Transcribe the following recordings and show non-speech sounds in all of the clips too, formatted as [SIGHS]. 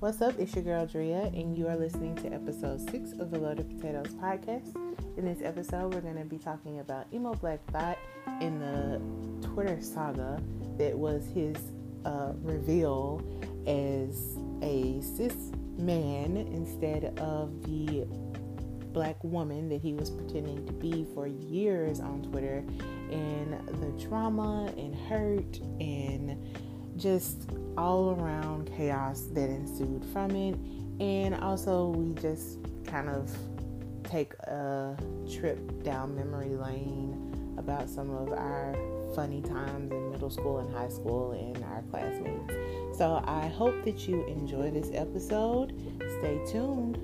What's up? It's your girl Drea, and you are listening to episode six of the Loaded Potatoes podcast. In this episode, we're going to be talking about Emo Black Thot in the Twitter saga that was his uh, reveal as a cis man instead of the black woman that he was pretending to be for years on Twitter, and the trauma and hurt and just all around chaos that ensued from it. And also, we just kind of take a trip down memory lane about some of our funny times in middle school and high school and our classmates. So, I hope that you enjoy this episode. Stay tuned.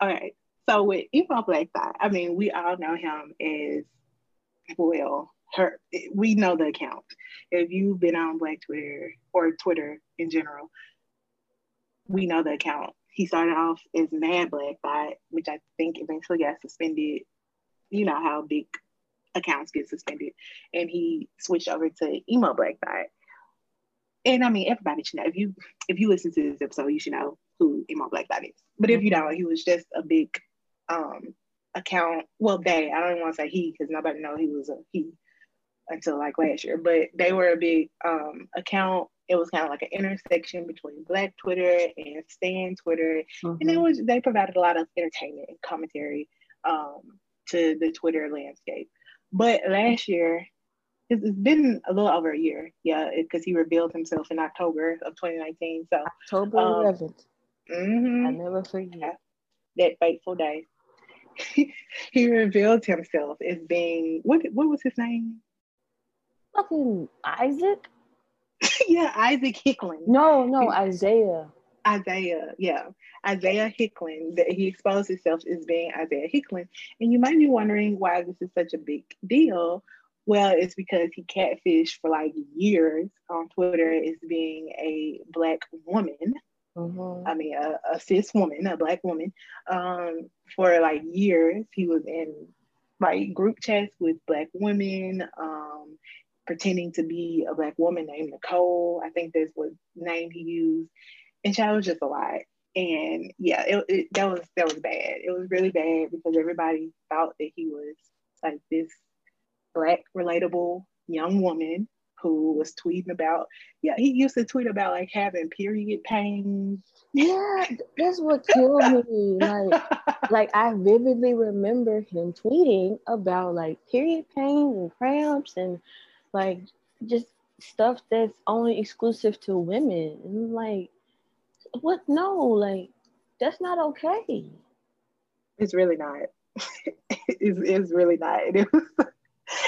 All right. So with Emo Black Thot, I mean, we all know him as well. Her, we know the account. If you've been on Black Twitter or Twitter in general, we know the account. He started off as Mad Black Thot, which I think eventually got suspended. You know how big accounts get suspended, and he switched over to Emo Black Thot. And I mean, everybody should know if you if you listen to this episode, you should know who Emo Black Thot is. But if mm-hmm. you don't, he was just a big um, account. Well, they, I don't even want to say he because nobody know he was a he until like last year, but they were a big um, account. It was kind of like an intersection between Black Twitter and Stan Twitter, mm-hmm. and it mm-hmm. was they provided a lot of entertainment and commentary um, to the Twitter landscape. But last year, it's, it's been a little over a year, yeah, because he revealed himself in October of 2019. So October 11th. Um, mm-hmm, I never forget that fateful day. He revealed himself as being what what was his name? Fucking Isaac. [LAUGHS] yeah, Isaac Hicklin. No, no, Isaiah. Isaiah, yeah, Isaiah Hicklin. That he exposed himself as being Isaiah Hicklin, and you might be wondering why this is such a big deal. Well, it's because he catfished for like years on Twitter as being a black woman. Mm-hmm. I mean, a, a, cis woman, a black woman, um, for like years. He was in like group chats with black women, um, pretending to be a black woman named Nicole. I think that's what name he used, and child was just a lot. And yeah, it, it, that was that was bad. It was really bad because everybody thought that he was like this black relatable young woman who was tweeting about yeah he used to tweet about like having period pains yeah that's what killed me like [LAUGHS] like i vividly remember him tweeting about like period pains and cramps and like just stuff that's only exclusive to women. And like what no like that's not okay. It's really not. [LAUGHS] It's, it's really not. [LAUGHS] It was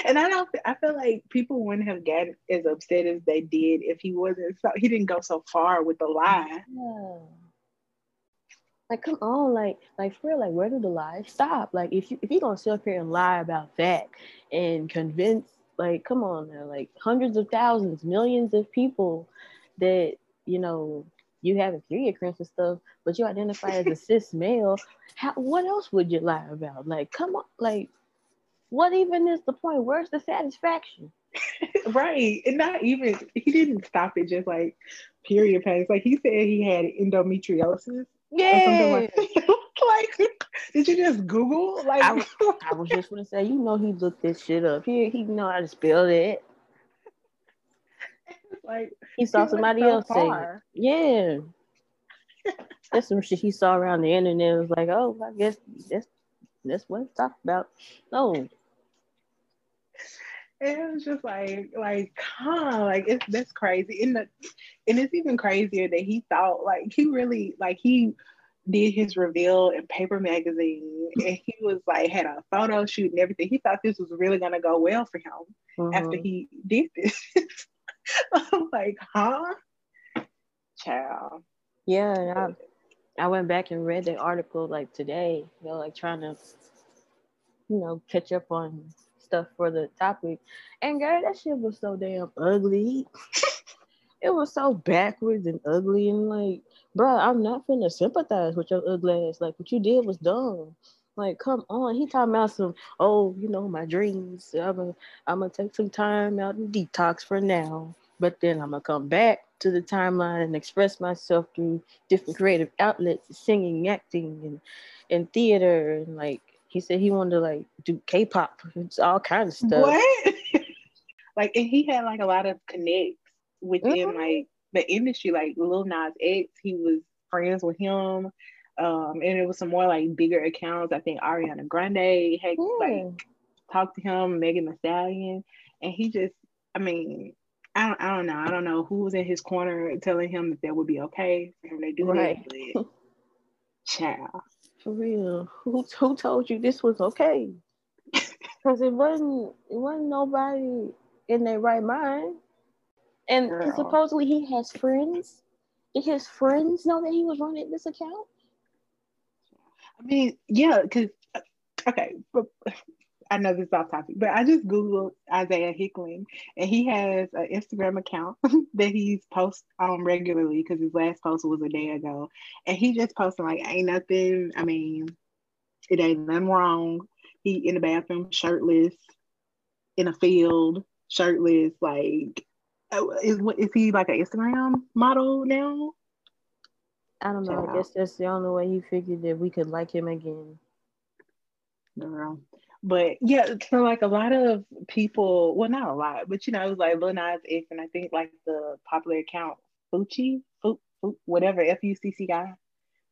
and I don't. I feel like people wouldn't have gotten as upset as they did if he wasn't. So he didn't go so far with the lie. Yeah. Like, come on, like, like for real, like, where do the lies stop? Like, if you if you're gonna sit up here and lie about that and convince, like, come on now, like hundreds of thousands, millions of people that you know you have a period cramps and stuff, but you identify as a [LAUGHS] cis male, how, what else would you lie about? Like, come on, like, what even is the point? Where's the satisfaction? [LAUGHS] right. And not even, he didn't stop it just like period pains. Like he said he had endometriosis. Yeah. Like, [LAUGHS] like, did you just Google? Like, I, I was just gonna say, you know, he looked this shit up. He he know how to spell it. [LAUGHS] Like he saw somebody so else far. say, yeah. that's some shit he saw around the internet. It was like, oh, I guess that's that's what it's talked about. No, it was just like like huh like it's that's crazy. And the and it's even crazier that he thought like he really like he did his reveal in paper magazine and he was like had a photo shoot and everything. He thought this was really going to go well for him mm-hmm. after he did this. [LAUGHS] I'm like huh? Child. Yeah I, I went back and read the article like today you know like trying to you know catch up on stuff for the topic. And girl, that shit was so damn ugly. [LAUGHS] it was so backwards and ugly and like, bro, I'm not finna sympathize with your ugly ass. Like what you did was dumb. Like, come on. He talking about some, oh, you know, my dreams. I'm gonna I'm take some time out and detox for now. But then I'm gonna come back to the timeline and express myself through different creative outlets, singing, acting, and and theater. And like he said he wanted to like do K-pop. It's all kinds of stuff. What? [LAUGHS] like and he had like a lot of connects within mm-hmm. like the industry. Like Lil Nas X, he was friends with him. Um, and it was some more like bigger accounts. I think Ariana Grande had yeah. like talked to him, Megan Thee Stallion, and he just, I mean, I don't, I don't know. I don't know who was in his corner telling him that that would be okay for him to do right. that. But, [LAUGHS] child, for real, who who told you this was okay? Because it wasn't. It wasn't nobody in their right mind. And supposedly he has friends. Did his friends know that he was running this account? I mean, yeah, because uh, okay, but I know this is off topic, but I just googled Isaiah Hickling, and he has an Instagram account [LAUGHS] that he's post on regularly because his last post was a day ago, and he just posting like ain't nothing. I mean, it ain't nothing wrong. He in the bathroom shirtless, in a field shirtless, like uh, is is he like an Instagram model now? I don't know. I guess that's the only way he figured that we could like him again. Girl. But yeah, so like a lot of people, well, not a lot, but you know, it was like Lil Nas X, and I think like the popular account Fucci, Fu, Fu, whatever F U C C guy,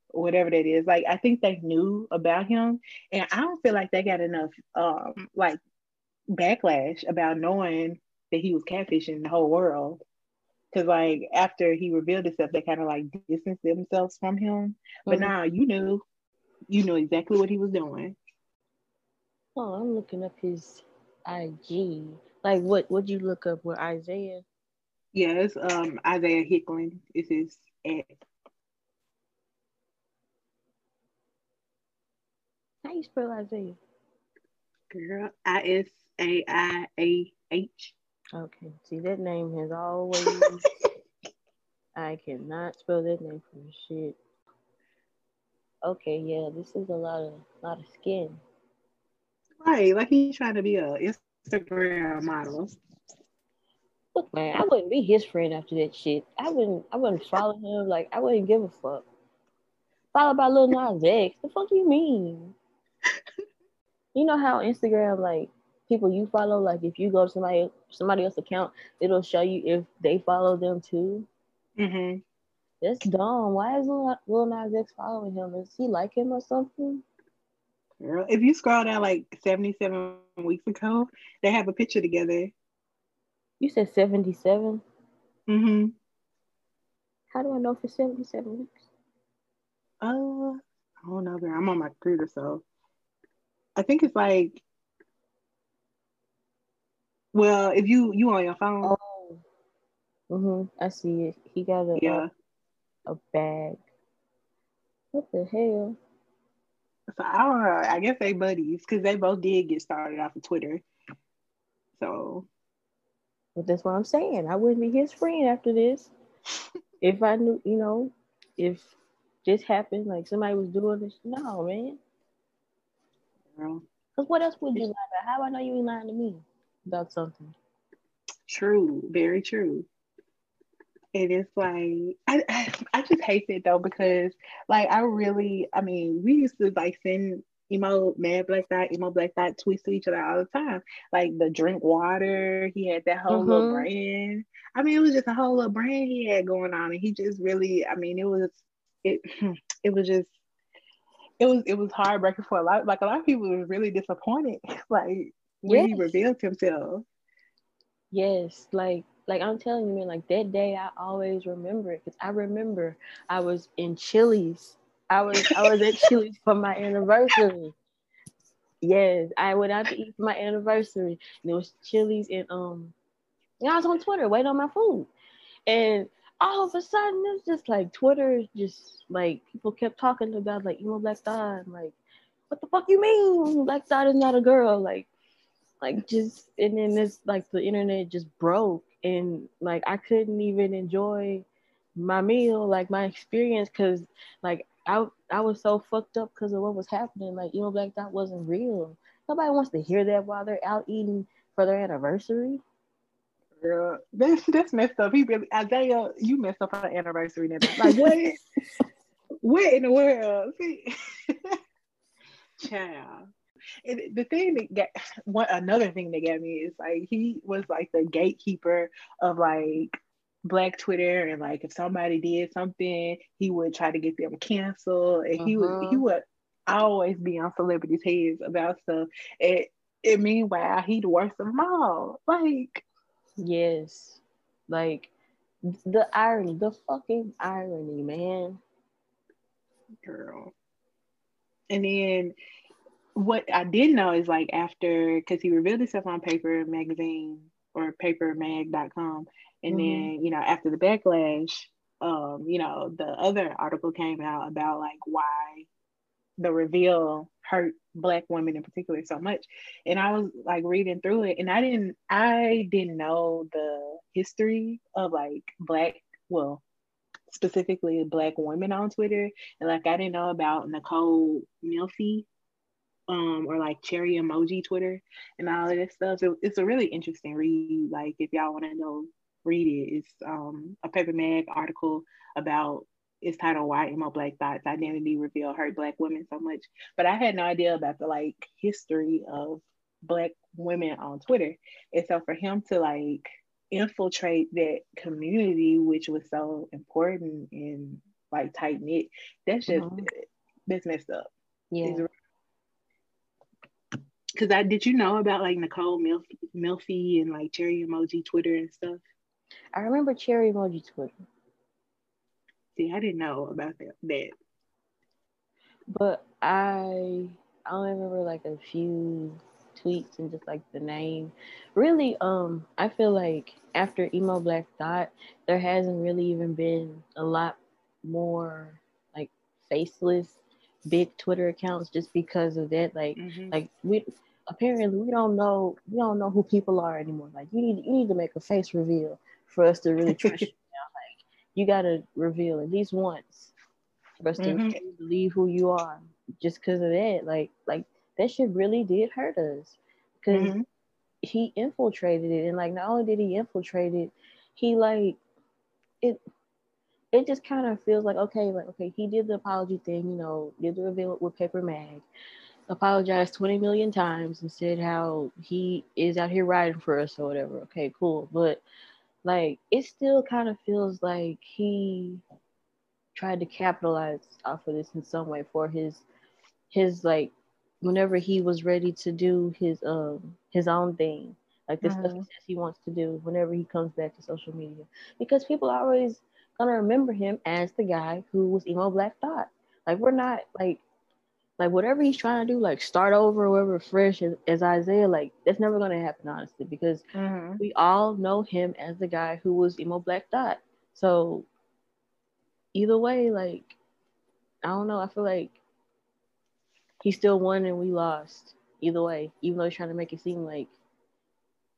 whatever that is. Like I think they knew about him, and I don't feel like they got enough um like backlash about knowing that he was catfishing the whole world. Cause like after he revealed himself, they kind of like distanced themselves from him. But mm-hmm. now you knew, you knew exactly what he was doing. Oh, I'm looking up his IG. Like what? Would you look up with Isaiah? Yes, um, Isaiah Hickling is his ad. How you spell Isaiah? Girl, I S A I A H. Okay. See, that name has always. [LAUGHS] I cannot spell that name for shit. Okay, yeah, this is a lot of lot of skin. Right, like he's trying to be a Instagram model. Look, man, I wouldn't be his friend after that shit. I wouldn't. I wouldn't follow him. Like I wouldn't give a fuck. Followed by Lil Nas X. The fuck you mean? you know how Instagram like people you follow, like if you go to somebody somebody else's account, it'll show you if they follow them too. Mm-hmm. That's dumb. Why is Lil, Lil Nas X following him? Does he like him or something? Girl, if you scroll down like 77 weeks ago, they have a picture together. You said 77? Mm-hmm. How do I know for 77 weeks? Uh, I don't know, girl. I'm on my computer, so I think it's like well, if you you on your phone. Oh. Mhm. I see it. He got a yeah. a, a bag. What the hell? So I don't know. I guess they buddies because they both did get started off of Twitter. So. But that's what I'm saying. I wouldn't be his friend after this. [LAUGHS] if I knew, you know, if this happened, like somebody was doing this, no, man. Because what else would you lie about? How I know you ain't lying to me? about something. True, very true. And it's like I I just hate it though because like I really I mean we used to like send emo mad black dot emo black dot tweets to each other all the time like the drink water he had that whole mm-hmm. little brand I mean it was just a whole little brand he had going on and he just really I mean it was it [CLEARS THROAT] it was just it was it was heartbreaking for a lot like a lot of people were really disappointed [LAUGHS] like when yes. he revealed himself. Yes, like like I'm telling you, man, like that day I always remember it because I remember I was in Chili's. I was I was at [LAUGHS] Chili's for my anniversary. Yes, I went out to eat for my anniversary. And it was Chili's and um and I was on Twitter waiting on my food. And all of a sudden it's just like Twitter just like people kept talking about like emo black thot like what the fuck you mean black thot is not a girl like like just and then this like the internet just broke and like I couldn't even enjoy my meal like my experience because like I I was so fucked up because of what was happening. Like emo black dot wasn't real. Nobody wants to hear that while they're out eating for their anniversary. Girl, that's that's messed up. He really Isaiah, you messed up on the anniversary. Now. Like what? [LAUGHS] what in the world? See, [LAUGHS] child. And the thing that got [SIGHS] one another thing that got me is like he was like the gatekeeper of like black Twitter and like if somebody did something, he would try to get them canceled and uh-huh. he would he uh-huh. would always be on celebrities' heads about stuff. And, and meanwhile, he the worst of them all. Like Yes. Like the irony, the fucking irony, man. Girl. And then what I did know is like after because he revealed himself on paper magazine or papermag.com and mm-hmm. then you know after the backlash um you know the other article came out about like why the reveal hurt black women in particular so much and i was like reading through it and i didn't i didn't know the history of like black well specifically black women on twitter and like i didn't know about nicole milfy um, or like cherry emoji Twitter and all of this stuff. So it's a really interesting read. Like if y'all want to know, read it. It's um, a paper mag article about it's titled Why Emo Black Thot's Identity Reveal Hurt Black Women So Much. But I had no idea about the like history of black women on Twitter. And so for him to like infiltrate that community, which was so important and like tight knit, that's just mm-hmm. that's messed up. Yeah. Cause I did you know about like Nicole Milfy and like Cherry Emoji Twitter and stuff? I remember Cherry Emoji Twitter. See, I didn't know about that. that. But I I only remember like a few tweets and just like the name. Really, um, I feel like after Emo Black Thot, there hasn't really even been a lot more like faceless big Twitter accounts just because of that. Like, mm-hmm. like we apparently we don't know we don't know who people are anymore. Like you need you need to make a face reveal for us to really trust you. Now. Like you gotta reveal at least once for us mm-hmm. to believe who you are. Just because of that, like like that shit really did hurt us because mm-hmm. he infiltrated it, and like not only did he infiltrate it, he like it it just kind of feels like okay, like okay, he did the apology thing, you know, did the reveal with Paper Mag, apologized 20 million times and said how he is out here riding for us or whatever. Okay, cool. But like it still kind of feels like he tried to capitalize off of this in some way for his his like whenever he was ready to do his um his own thing like the mm-hmm. stuff he says he wants to do whenever he comes back to social media because people are always gonna remember him as the guy who was emo black thot like we're not like like whatever he's trying to do, like start over or whatever fresh as, as Isaiah, like that's never gonna happen, honestly, because mm-hmm. we all know him as the guy who was emo black dot. So either way, like I don't know, I feel like he still won and we lost. Either way, even though he's trying to make it seem like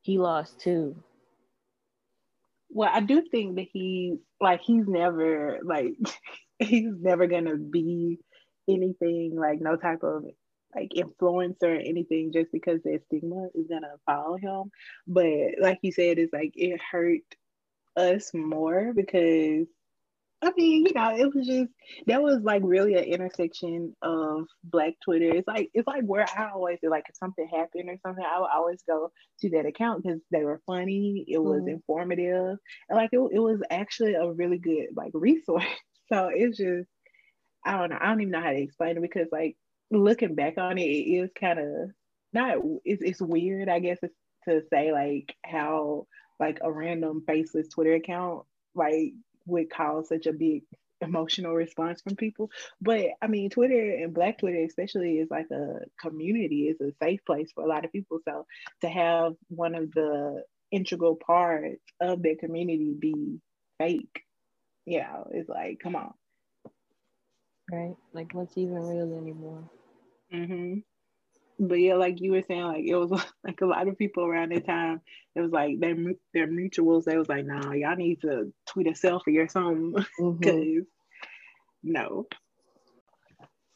he lost too. Well, I do think that he like he's never like [LAUGHS] he's never gonna be anything like no type of like influence or anything just because that stigma is gonna follow him. But like you said, it's like it hurt us more because I mean, you know, it was just that was like really an intersection of Black Twitter. It's like it's like where I always like if something happened or something, I would always go to that account because they were funny. It was mm-hmm. informative, and like it, it was actually a really good like resource. [LAUGHS] So it's just I don't know. I don't even know how to explain it because like looking back on it, it is kind of not. It's it's weird, I guess, it's to say like how like a random faceless Twitter account like would cause such a big emotional response from people. But I mean, Twitter and Black Twitter, especially, is like a community, is a safe place for a lot of people. So to have one of the integral parts of their community be fake, you know, it's like, come on. Right. Like what's even real anymore. Mm-hmm. But yeah, like you were saying, like it was [LAUGHS] like a lot of people around that time. It was like their their mutuals. They was like, "Nah, y'all need to tweet a selfie or something," because [LAUGHS] mm-hmm. no.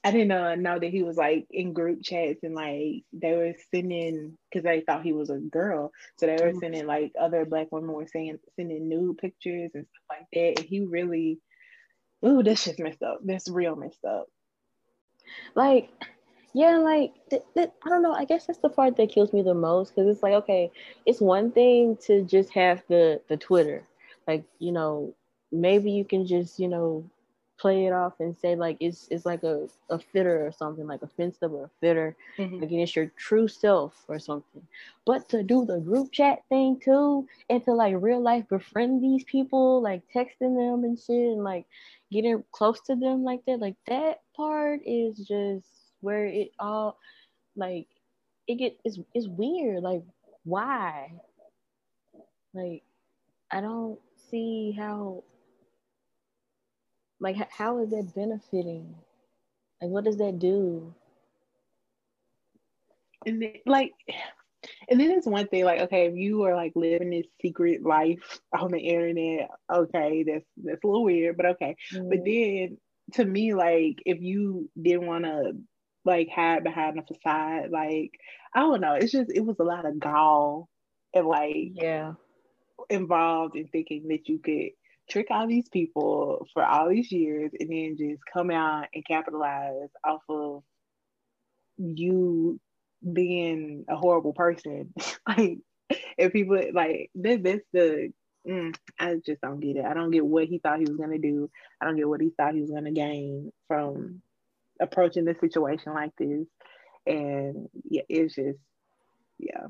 I didn't uh, know that he was like in group chats and like they were sending because they thought he was a girl, so they were Mhm. sending like other black women were saying sending nude pictures and stuff like that. And he really, ooh, this just messed up. This real messed up. like yeah like th- th- i don't know i guess that's the part that kills me the most because it's like okay it's one thing to just have the the twitter like you know maybe you can just you know play it off and say like it's it's like a, a fitter or something like a offensive or a fitter Mhm. like it's your true self or something but to do the group chat thing too and to like real life befriend these people like texting them and shit and like getting close to them like that like that part is just where it all like it get it's, it's weird like why? Like i don't see how like how is that benefiting? Like what does that do? And then, like, and then it's one thing like, okay, if you are like living this secret life on the internet, okay, that's that's a little weird, but okay. But mm-hmm. then to me, like if you didn't want to like hide behind a facade, like I don't know, it's just it was a lot of gall and like yeah involved in thinking that you could trick all these people for all these years and then just come out and capitalize off of you being a horrible person. [LAUGHS] like if people like this, that's the mm, I just don't get it. I don't get what he thought he was gonna do. I don't get what he thought he was gonna gain from approaching this situation like this. And yeah, it's just yeah.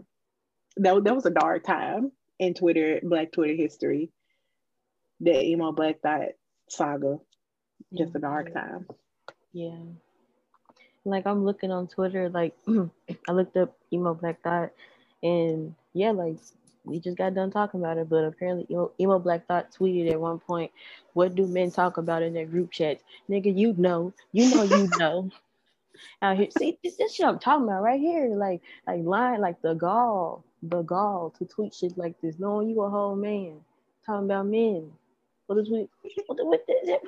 That, that was a dark time in Twitter, Black Twitter history. The emo Black Thot saga. Just a dark time. Yeah. Like I'm looking on Twitter, like [CLEARS THROAT] I looked up emo black thot, and yeah, like we just got done talking about it, but apparently emo, emo black thot tweeted at one point, "What do men talk about in their group chats, nigga? You know, you know, you [LAUGHS] know." Out here, see this, this shit I'm talking about right here, like like lying, like the gall, the gall to tweet shit like this, knowing you a whole man, talking about men. What is we? What, what, what,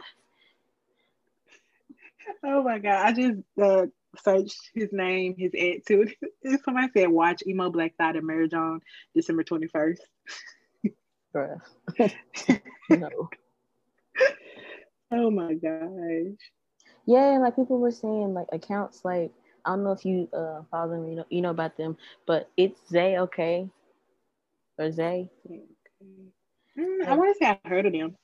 Oh my god! I just uh, searched his name, his ad too. [LAUGHS] Somebody said, "Watch emo Black Thot and marriage on December twenty first. no. [LAUGHS] Oh my gosh! Yeah, like people were saying, like accounts like I don't know if you uh follow them, you know, you know about them, but it's Zay okay or Zay. Mm, I want to say I heard of them.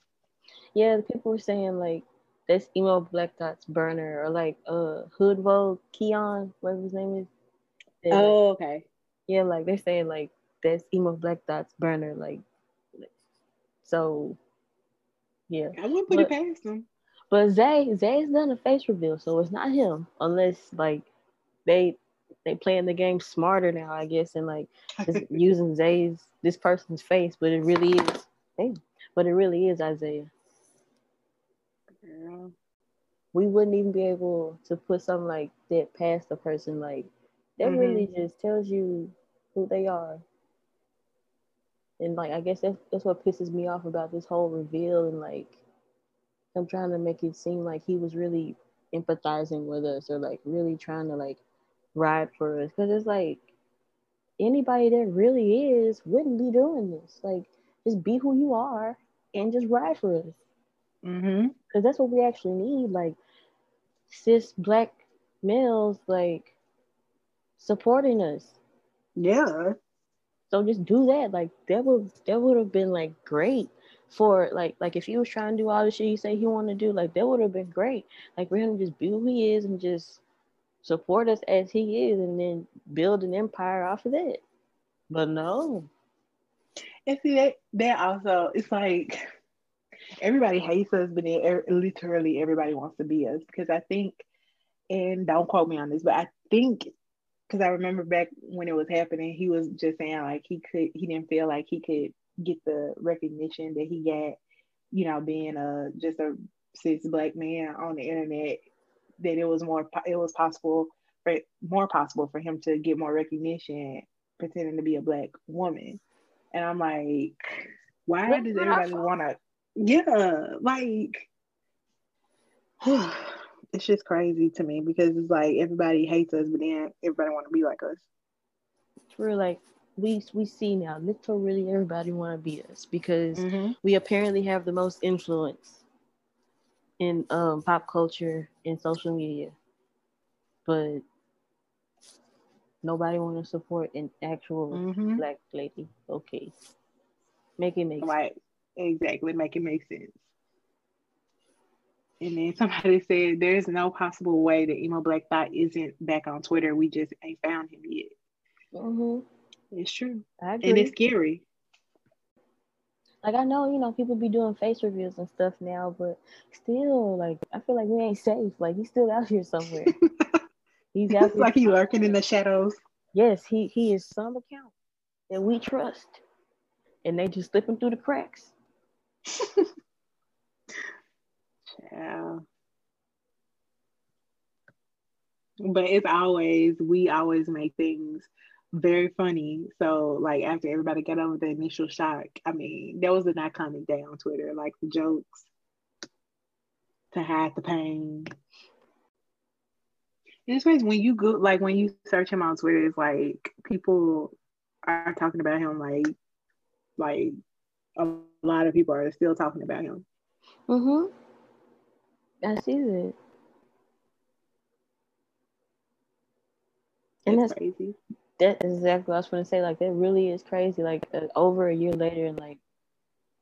Yeah, people were saying like that's emo Black Dots burner or like uh Hood Vogue Keon, whatever his name is. They're like- Oh, okay. yeah, like they're saying like that's emo Black Dots burner, like so. Yeah, I wouldn't put it past them. But Zay, Zay's done a face reveal, so it's not him unless like they they playing the game smarter now, I guess, and like [LAUGHS] using Zay's this person's face, but it really is, hey, but it really is Isaiah. Girl. We wouldn't even be able to put something like that past a person. Like that Mhm. really just tells you who they are. And like I guess that's that's what pisses me off about this whole reveal and like I'm trying to make it seem like he was really empathizing with us or like really trying to like ride for us because it's like anybody that really is wouldn't be doing this like just be who you are and just ride for us Mm-hmm. because that's what we actually need like cis black males like supporting us. Yeah. so just do that. Like that would that would have been like great for like like if he was trying to do all the shit he said he wanted to do like that would have been great. Like for him to just be who he is and just support us as he is and then build an empire off of that. But no. And see that that also it's like everybody hates us, but then er- literally everybody wants to be us because I think, and don't quote me on this, but I think because I remember back when it was happening, he was just saying like he could he didn't feel like he could get the recognition that he got, you know, being a just a cis black man on the internet. That it was more it was possible for more possible for him to get more recognition pretending to be a black woman. And I'm like, why That's does everybody want to? Yeah, like, [SIGHS] it's just crazy to me because it's like everybody hates us, but then everybody want to be like us. We're like we we see now, literally everybody want to be us because mm-hmm. we apparently have the most influence in um, pop culture and social media, but nobody want to support an actual mm-hmm. black lady. Okay, make it make right. Sense. Exactly, make it make sense. And then somebody said there's no possible way that emo black thot isn't back on Twitter. We just ain't found him yet. Mm-hmm. It's true. And it's scary. Like I know, you know, people be doing face reveals and stuff now, but still, like I feel like we ain't safe. Like he's still out here somewhere. [LAUGHS] he's out here. like he lurking in the shadows. Yes, he he is some account that we trust, and they just slipping through the cracks. Yeah. But it's always we always make things very funny. So like after everybody got over the initial shock, I mean, there was an iconic day on Twitter, like the jokes to hide the pain. And it's when you go like when you search him on Twitter, it's like people are talking about him like like a lot of people are still talking about him. Mm-hmm. I see that. And that's, that's crazy that is exactly what I was going to say. Like that really is crazy. Like uh, over a year later, and like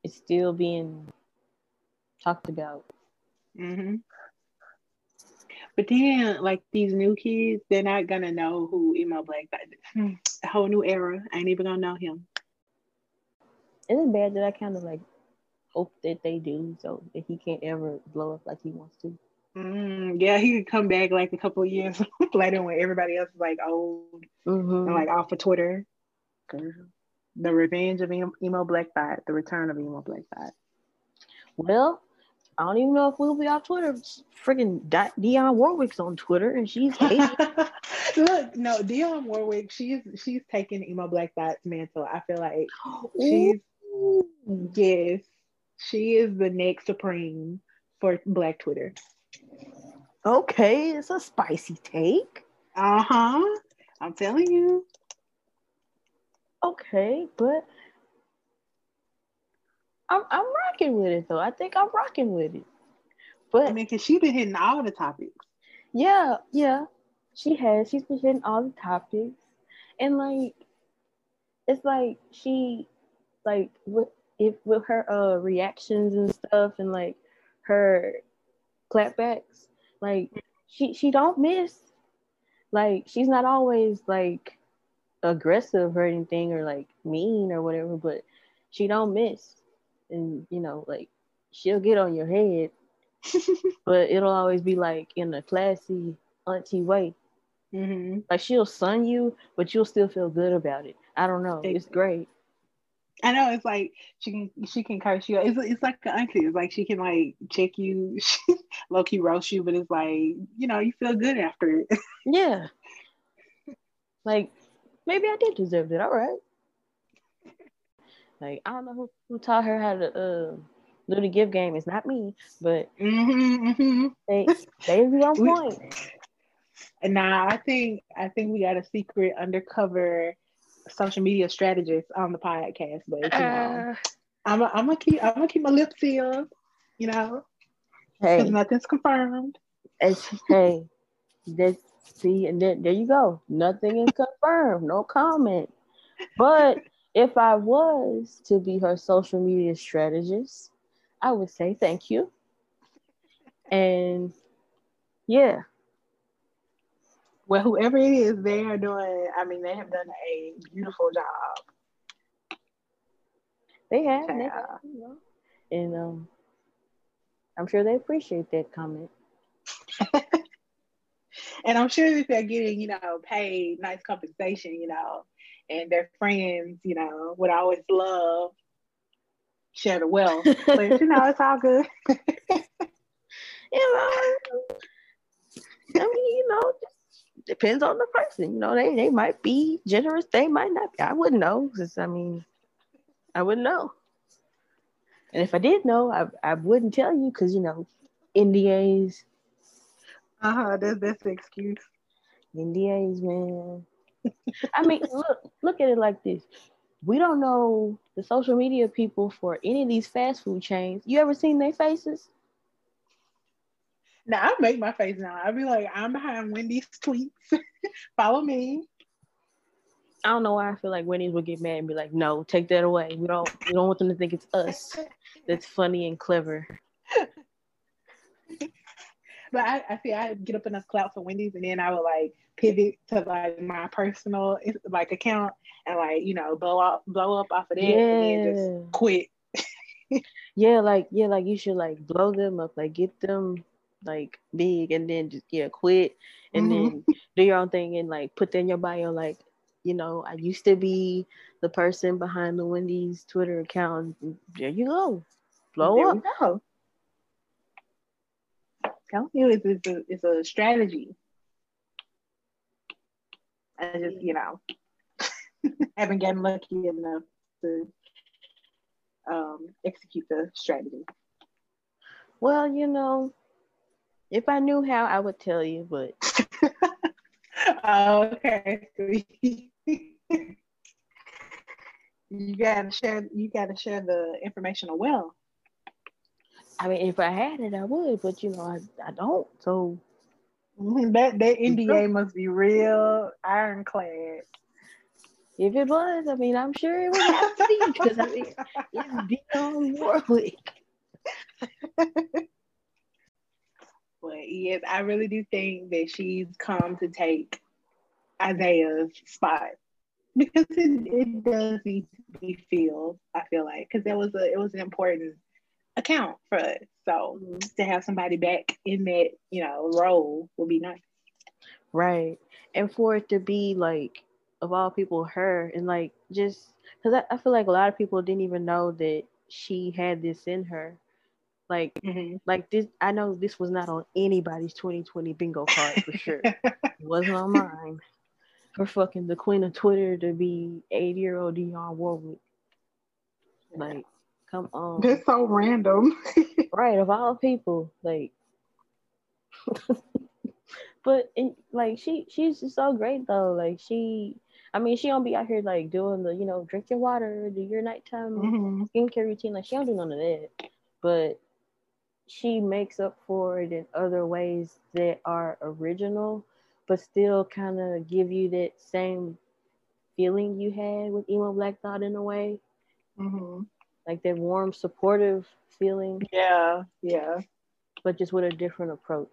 it's still being talked about. Mm-hmm. But then, like these new kids, they're not gonna know who emo black. A whole new era. I ain't even gonna know him. Isn't it bad that I kind of like hope that they do, so that he can't ever blow up like he wants to. Mm, yeah, he could come back like a couple years [LAUGHS] later when everybody else is like old mm-hmm. and like off of Twitter. The revenge of emo, black thot, the return of emo black thot. Well, I don't even know if we'll be off Twitter. Freaking Dionne Warwick's on Twitter, and she's [LAUGHS] look. No, Dionne Warwick. She's she's taking emo black thot's mantle. I feel like she's. Yes, she is the next supreme for Black Twitter. Okay, it's a spicy take. Uh huh. I'm telling you. Okay, but I'm I'm rocking with it though. I think I'm rocking with it. But I mean, cause she been hitting all the topics. Yeah, yeah, she has. She's been hitting all the topics, and like, it's like she, like, with if with her uh reactions and stuff, and like her clapbacks, like she she don't miss. Like she's not always like aggressive or anything or like mean or whatever, but she don't miss. And you know, like she'll get on your head, [LAUGHS] but it'll always be like in a classy auntie way. Mm-hmm. Like she'll sun you, but you'll still feel good about it. I don't know. It's great. I know it's like she can she can curse you. It's it's like an auntie. It's like she can like check you, [LAUGHS] low key roast you, but it's like you know you feel good after it. [LAUGHS] yeah. Like maybe I did deserve it. All right. Like I don't know who, who taught her how to uh, do the gift game. It's not me, but mm-hmm, mm-hmm. they they be on point. And now I think I think we got a secret undercover social media strategist on the podcast, but you know, uh, I'm a, I'm gonna keep I'm gonna keep my lips sealed, you know, because hey, nothing's confirmed. It's, hey, this see, and then there you go. Nothing is confirmed. No comment. But if I was to be her social media strategist, I would say thank you. And yeah, well, whoever it is, they are doing, I mean, they have done a beautiful job. They have, they have you know, and um, I'm sure they appreciate that comment. [LAUGHS] and I'm sure that they're getting, you know, paid nice compensation, you know, and their friends, you know, would always love share the wealth. but you know, it's all good. [LAUGHS] [LAUGHS] you know, I mean, you know, just depends on the person. You know, they, they might be generous, they might not be. I wouldn't know because I mean, I wouldn't know. And if I did know, I, I wouldn't tell you because, you know, NDAs. Uh huh. That's that's the excuse. NDAs, man. I mean, [LAUGHS] look, look at it like this. We don't know the social media people for any of these fast food chains. You ever seen their faces? Now I make my face now. I'd be like, I'm behind Wendy's tweets. [LAUGHS] Follow me. I don't know why I feel like Wendy's would get mad and be like, "No, take that away. We don't. We don't want them to think it's us. [LAUGHS] That's funny and clever." but I, I see I get up enough clout for Wendy's, and then I would like pivot to like my personal like account and like you know blow up blow up off of that, yeah. and then just quit. [LAUGHS] yeah, like yeah, like you should like blow them up, like get them like big, and then just yeah quit, and mm-hmm. then do your own thing, and like put in your bio like you know, I used to be the person behind the Wendy's Twitter account. There you go. Blow there up. Go. Tell you it's, it's, a, it's a strategy. I just, you know, [LAUGHS] haven't gotten lucky enough to um, execute the strategy. Well, you know, if I knew how, I would tell you, but. [LAUGHS] okay [LAUGHS] you gotta share you gotta share the information well. I mean, if I had it, I would, but you know, I, I don't. So [LAUGHS] that that NDA must be real ironclad. If it was, I mean, I'm sure it would have to be because I mean, it's Dionne Warwick. But yes, I really do think that she's come to take Isaiah's spot because it, it does need to be filled. I feel like because it was a it was an important account for us. So mm-hmm. to have somebody back in that you know role would be nice. Right, and for it to be like of all people, her and like just because I, I feel like a lot of people didn't even know that she had this in her. Like, mm-hmm. like this, I know this was not on anybody's 2020 bingo card for sure. [LAUGHS] it wasn't on mine for fucking the queen of Twitter to be 80 year old Dionne Warwick. Like, come on. That's so random. [LAUGHS] right, of all people. Like [LAUGHS] but in, like she she's just so great though. Like she I mean she don't be out here like doing the, you know, drink your water, do your nighttime mm-hmm. skincare routine. Like she don't do none of that. But she makes up for it in other ways that are original but still kind of give you that same feeling you had with emo black thot in a way. Mm-hmm. like that warm supportive feeling. Yeah yeah. But just with a different approach.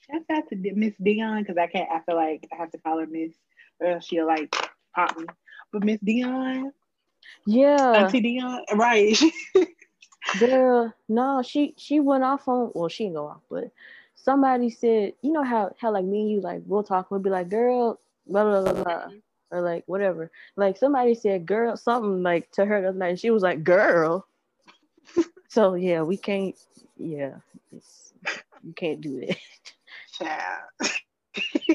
Shout out to miss Dionne because i can't i feel like i have to call her miss or she'll like pop me. But miss Dionne? Yeah. Auntie Dionne? Right [LAUGHS] girl no she she went off on well she didn't go off but somebody said, you know how how like me and you like we'll talk, we'll be like, girl, blah blah blah, blah mm-hmm. or like whatever. Like somebody said, girl, something like to her the other night, and she was like, girl. [LAUGHS] so yeah, we can't. Yeah, you can't do that. Yeah. [LAUGHS]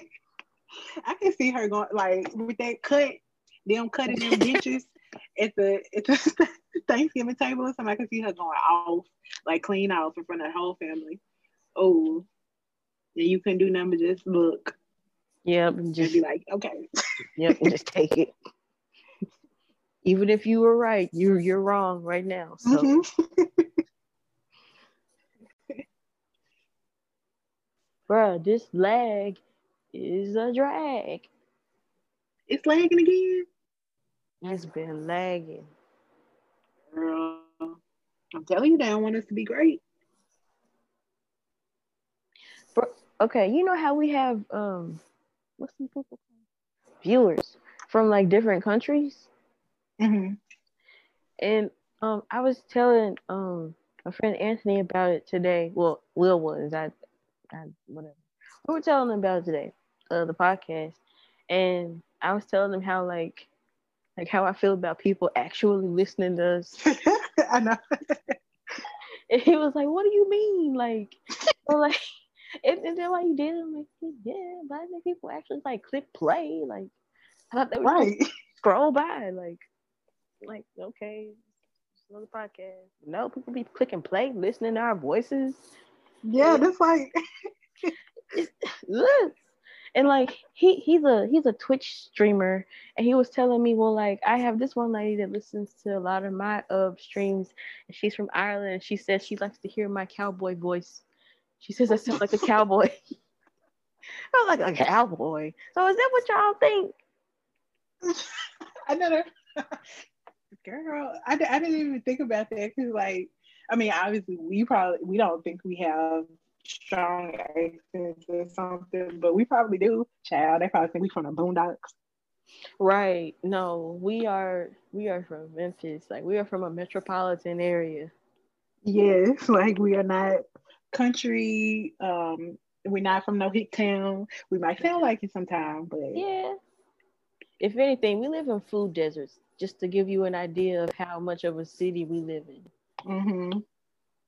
I can see her going like with that cut, them cutting them [LAUGHS] benches at the at the [LAUGHS] Thanksgiving table. So I can see her going off, like clean off in front of the whole family. Oh, and you couldn't do nothing but just look. Yep, and just be like, okay. [LAUGHS] Yep, just take it. Even if you were right, you're you're wrong right now. So. Mm-hmm. [LAUGHS] Bruh, this lag is a drag. It's lagging again. It's been lagging. Girl, I'm telling you, they don't want us to be great. okay, you know how we have um what's the people? Viewers from like different countries. Mm-hmm. And um I was telling um my friend Anthony about it today. Well, Will was I, I whatever. We were telling him about it today, uh, the podcast, and I was telling him how like like how I feel about people actually listening to us. [LAUGHS] I know. [LAUGHS] and he was like, "What do you mean?" Like, [LAUGHS] like and, and then why you did it, I'm like, yeah, but I think people actually like click play. Like I thought they would right. scroll by, like, like, okay, another podcast. No, people be clicking play, listening to our voices. Yeah, that's like look. And like he he's a he's a Twitch streamer and he was telling me, well, like I have this one lady that listens to a lot of my uh streams and she's from Ireland and she says she likes to hear my cowboy voice. She says I sound like a cowboy. [LAUGHS] I was like a cowboy. So is that what y'all think? [LAUGHS] I never, [LAUGHS] girl. I, I didn't even think about that because, like, I mean, obviously, we probably we don't think we have strong accents or something, but we probably do. Child, they probably think we from the Boondocks. Right. No, we are we are from Memphis. Like we are from a metropolitan area. Yes, [LAUGHS] like we are not country. Um, we're not from no hick town. We might sound like it sometimes, but yeah. If anything, we live in food deserts. Just to give you an idea of how much of a city we live in. Mm-hmm.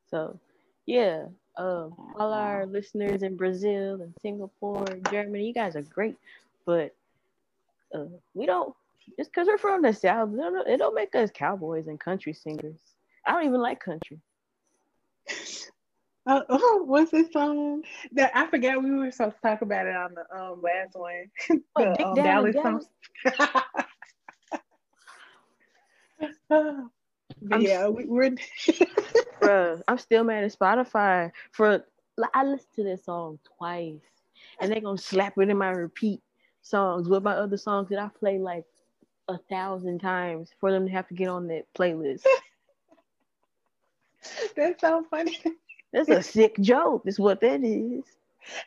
So, yeah. Um, all our listeners in Brazil and Singapore, Germany, you guys are great, but uh, we don't. Just because we're from the south, it don't, it don't make us cowboys and country singers. I don't even like country. Uh, [LAUGHS] oh, what's this song? That I forgot we were supposed to talk about it on the um last one. [LAUGHS] the, um, Dallas, Dallas song. [LAUGHS] yeah, we, we're. [LAUGHS] Bruh, I'm still mad at Spotify for. I listened to this song twice, and they're gonna slap it in my repeat songs with my other songs that I play like a thousand times for them to have to get on that playlist. [LAUGHS] That's so funny. That's a sick joke. Is what that is.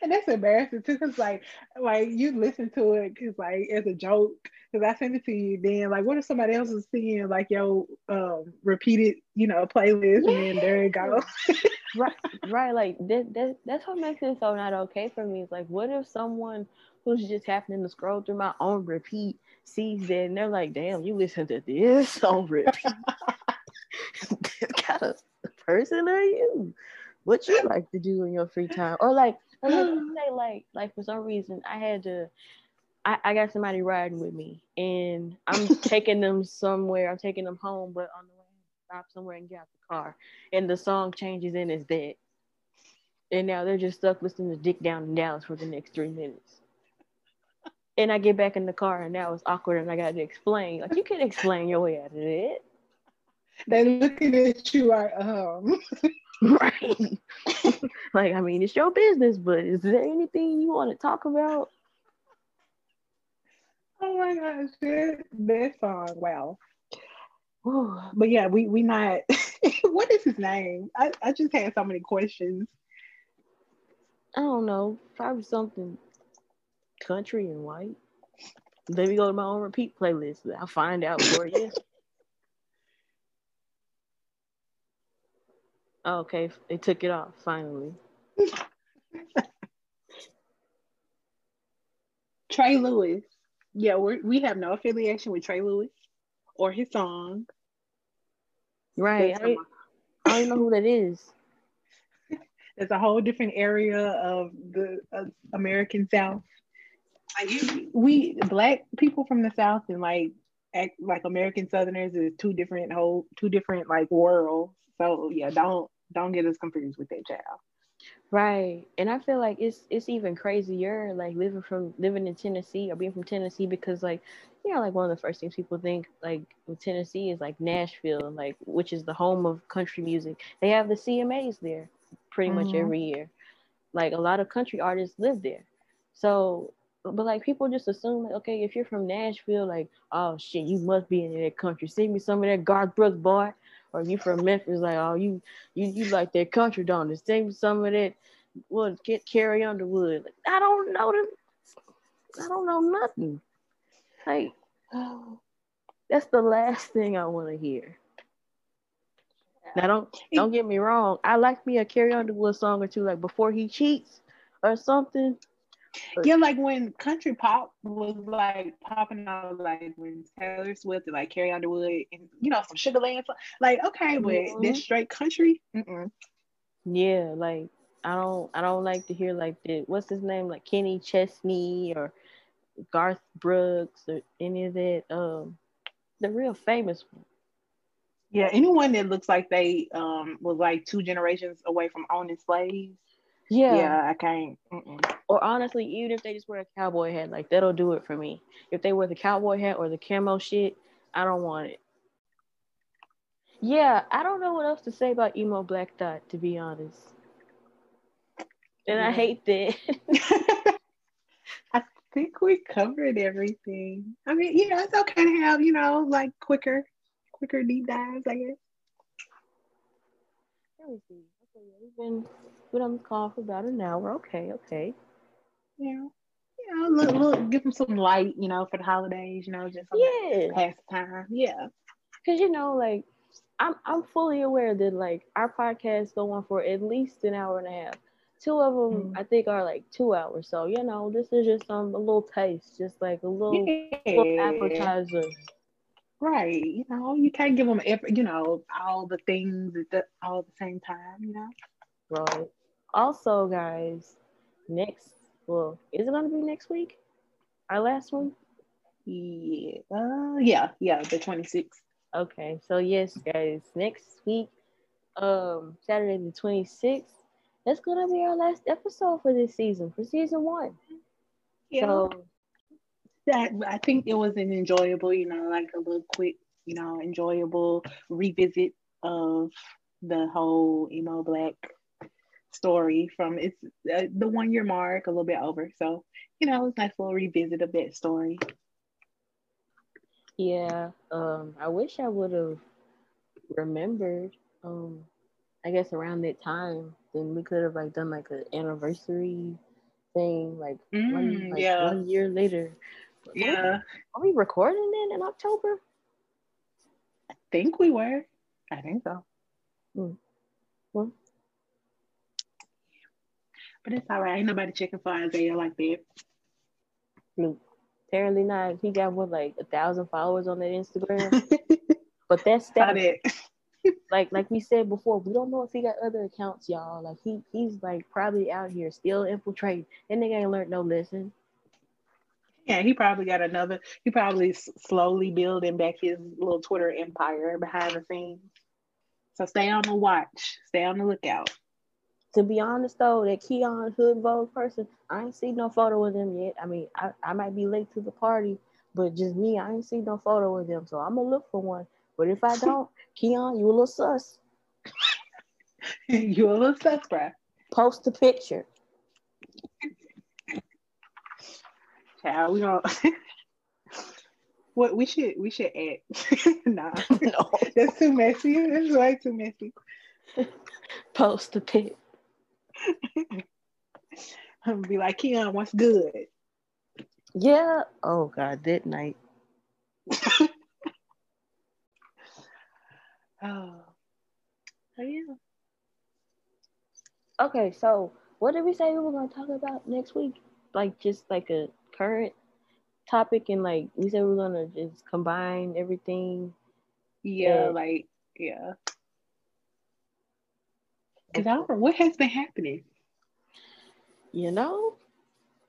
And that's embarrassing too, cause like, like you listen to it, cause like as a joke, cause I send it to you. Then like, what if somebody else is seeing like your um repeated, you know, playlist, yeah. and then there it goes. [LAUGHS] right, right. Like that, that, that's what makes it so not okay for me. It's like, what if someone who's just happening to scroll through my own repeat sees that and they're like, damn, you listen to this [LAUGHS] on repeat. [LAUGHS] what kind of person are you? What you like to do in your free time? Or like, [GASPS] say like, like for some reason I had to I, I got somebody riding with me and I'm [LAUGHS] taking them somewhere. I'm taking them home, but on the way, stop somewhere and get out the car. And the song changes and it's dead. And now they're just stuck listening to Dick Down in Dallas for the next three minutes and I get back in the car and now it's awkward and I got to explain. Like you can explain your way out of it. They're looking at you like, um. [LAUGHS] right. [LAUGHS] [LAUGHS] like I mean, it's your business, but is there anything you want to talk about? Oh my gosh, that, that song, wow. but yeah, we we not. [LAUGHS] what is his name? I I just had so many questions. I don't know. Probably something country and white. Let me go to my own repeat playlist. I'll find out for you. [LAUGHS] okay, they took it off finally. [LAUGHS] Trey Lewis. Yeah, we we have no affiliation with Trey Lewis or his song. Right. I, I don't know who that is. [LAUGHS] It's a whole different area of the uh, American South we black people from the south and like act like American Southerners is two different whole two different like worlds. So yeah, don't don't get us confused with that child. Right. And I feel like it's it's even crazier like living from living in Tennessee or being from Tennessee because like you know like one of the first things people think like with Tennessee is like Nashville like which is the home of country music. They have the CMAs there pretty mm-hmm. much every year. Like a lot of country artists live there. So but like people just assume like okay if you're from Nashville like oh shit you must be in that country. Send me some of that Garth Brooks boy. Or if you from Memphis like oh you you you like that country don't you? Send me some of that what get Carrie Underwood. Like, I don't know them. I don't know nothing. Like [SIGHS] that's the last thing I want to hear. Now don't don't get me wrong. I like me a Carrie Underwood song or two like before he cheats or something yeah, like when country pop was like popping out, like when Taylor Swift and like Carrie Underwood and you know some Sugarland, like okay, but mm-hmm. this straight country, mm-mm. yeah, like I don't, I don't like to hear like the what's his name, like Kenny Chesney or Garth Brooks or any of that. Um, the real famous one. Yeah, anyone that looks like they um was like two generations away from owning slaves. Yeah. Yeah, I can't. Mm-mm. Or honestly, even if they just wear a cowboy hat, like that'll do it for me. If they wear the cowboy hat or the camo shit, I don't want it. Yeah, I don't know what else to say about emo black thot, to be honest. And I hate that. [LAUGHS] I think we covered everything. I mean, you know, it's okay to have, you know, like quicker, quicker deep dives, I guess. Let me see. Okay, yeah, we've been been on the call for about an hour. Okay, okay. Yeah. Know, look, look, give them some light, you know, for the holidays, you know, just Yeah. pastime. Yeah. Cause you know, like I'm I'm fully aware that like our podcasts go on for at least an hour and a half. Two of them Mhm. I think are like two hours. So you know, this is just um a little taste, just like a little, little appetizer. Right. You know, you can't give them every, you know, all the things at the all at the same time, you know. Right. Also, guys, next well, is it gonna be next week? Our last one? Yeah. Uh, yeah, yeah, the 26th. Okay, so yes, guys, next week, um, Saturday the 26th, that's gonna be our last episode for this season, for season one. Yeah. So that I think it was an enjoyable, you know, like a little quick, you know, enjoyable revisit of the whole emo black story from it's uh, the one year mark, a little bit over. So, you know, it was nice little revisit of that story. yeah, um, I wish I would have remembered. Um, I guess around that time, then we could have like done like an anniversary thing, like, one, Mm, like yeah. one year later. Yeah, Are we recording then in October? I think we were. I think so. Hmm. Well, But it's all right. Ain't nobody checking for Isaiah like that. no, apparently not. He got what like a thousand followers on that Instagram, [LAUGHS] but that's that. [LAUGHS] like like we said before, we don't know if he got other accounts, y'all. Like he he's like probably out here still infiltrating. And they ain't learned no lesson. Yeah, he probably got another. He probably s- slowly building back his little Twitter empire behind the scenes. So stay on the watch. Stay on the lookout. To be honest though, that Keon Hood Vogue person, I ain't seen no photo of him yet. I mean, I, I might be late to the party, but just me, I ain't seen no photo of him. So I'm gonna look for one. But if I don't, [LAUGHS] Keon, you a little sus. [LAUGHS] you a little suspect. Post a picture. Child, we don't. [LAUGHS] what we should we should add. nah, no. that's too messy. That's way too messy. Post a pic. [LAUGHS] I'm gonna be like, Keon, what's good? Yeah. Oh God, that night. Oh, [LAUGHS] oh yeah. Okay, so what did we say we were gonna talk about next week? Like just like a current topic and like we said we are gonna just combine everything. Yeah, Yeah. like yeah. Cause I don't know what has been happening. You know?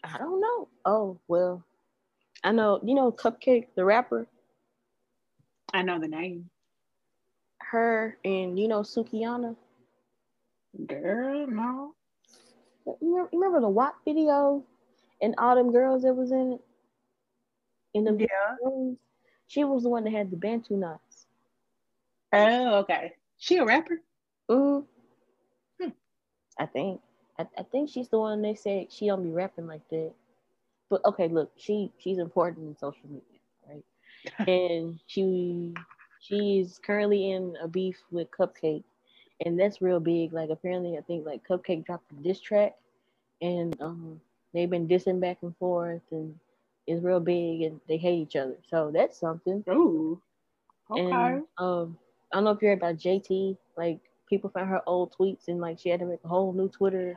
I don't know. Oh well. I know you know Cupcakke, the rapper, I know the name. her and you know Sukihana. Girl, no. You remember, the WAP video and all them girls that was in it? In the Yeah. rooms? She was the one that had the Bantu knots. Oh, okay. She a rapper? Mm. I think. I, I think she's the one they said she don't be rapping like that. But okay, look, she she's important in social media, right? [LAUGHS] and she she's currently in a beef with Cupcakke, and that's real big. Like apparently, I think like Cupcakke dropped a diss track, and um they've been dissing back and forth, and it's real big, and they hate each other. So that's something. Ooh. Okay. And um, I don't know if you heard about JT. Like people found her old tweets and like she had to make a whole new Twitter.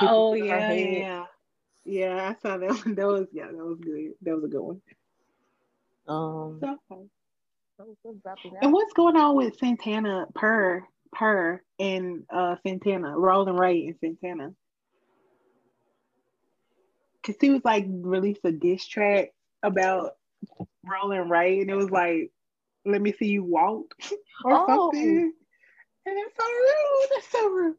People oh yeah, yeah. Yeah, I saw that one. [LAUGHS] That was yeah, that was good. That was a good one. Um, so And what's going on with Santana per per and uh Santana, Rolling Ray and Santana? Cause he was like released a diss track about Rolling Ray and it was like, let me see you walk [LAUGHS] or Oh. something. And that's so rude. That's so rude.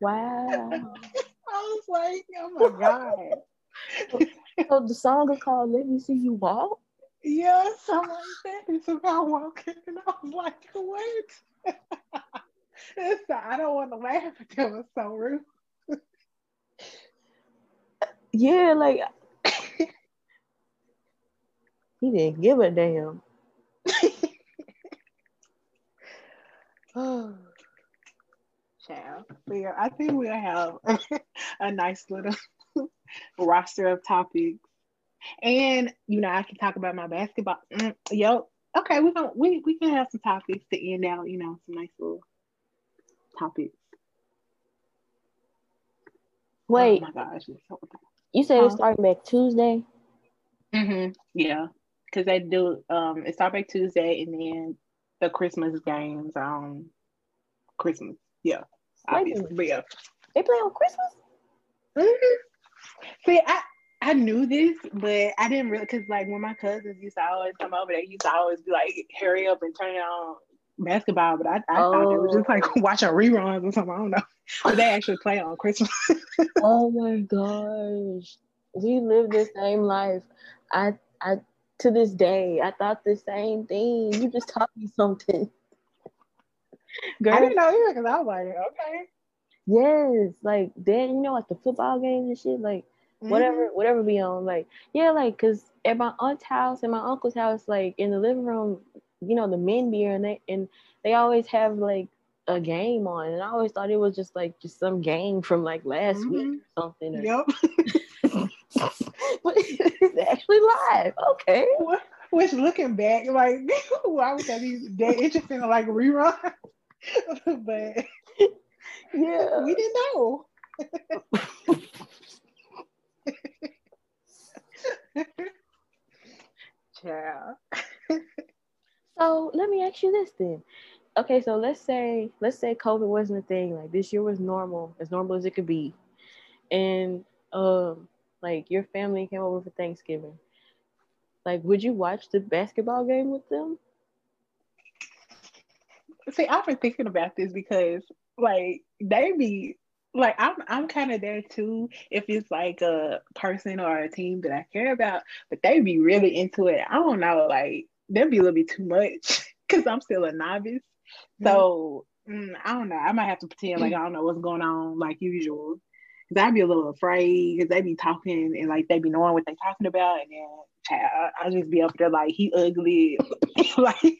Wow. [LAUGHS] I was like, oh my [LAUGHS] god. So the song is called "Let Me See You Walk." Yeah, something like that. And so I walked and I was like, what? [LAUGHS] so I don't want to laugh, but that was so rude. Yeah, like [COUGHS] he didn't give a damn. Oh, [SIGHS] child. I think we'll have [LAUGHS] a nice little [LAUGHS] roster of topics. And you know, I can talk about my basketball. Mm, yep. Okay, we can we we can have some topics to end out. You know, some nice little topics. Wait, Oh my gosh. so- you said Huh? it's starting back Tuesday. Mhm. Yeah, because they do. Um, it starts back Tuesday, and then the Christmas games on Christmas. Yeah, obviously. But yeah. They play on Christmas. Mhm. See, I I knew this, but I didn't really because like when my cousins used to always come over, they used to always be like, "Hurry up and turn it on basketball." But I, I thought it was just like Oh. [LAUGHS] watching reruns or something. I don't know, but they actually play on Christmas. [LAUGHS] Oh my gosh, we live the same life. I I to this day I thought the same thing. You just taught me something. Girl, [LAUGHS] I didn't know either because I was like, okay, yes, like then you know like the football games and shit, like whatever mm-hmm. whatever be on like yeah like because at my aunt's house and my uncle's house like in the living room you know the men be here and they and they always have like a game on and i always thought it was just like just some game from like last week mm-hmm. or something or- Yep. [LAUGHS] [LAUGHS] but it's actually live okay Which looking back, like [LAUGHS] why would that be that interesting to like rerun? [LAUGHS] but yeah we didn't know. Child. so let me ask you this then okay so let's say let's say covid wasn't a thing like this year was normal as normal as it could be and um like your family came over for thanksgiving like would you watch the basketball game with them See, I've been thinking about this because like they be like I'm I'm kind of there too if it's like a person or a team that I care about, but they be really into it. I don't know, like that'd be a little bit too much [LAUGHS] because I'm still a novice. So mm, I don't know. I might have to pretend like I don't know what's going on like usual. Cause I'd be a little afraid because they be talking and like they'd be knowing what they talking about, and then child, I, just be up there like he ugly, [LAUGHS] like.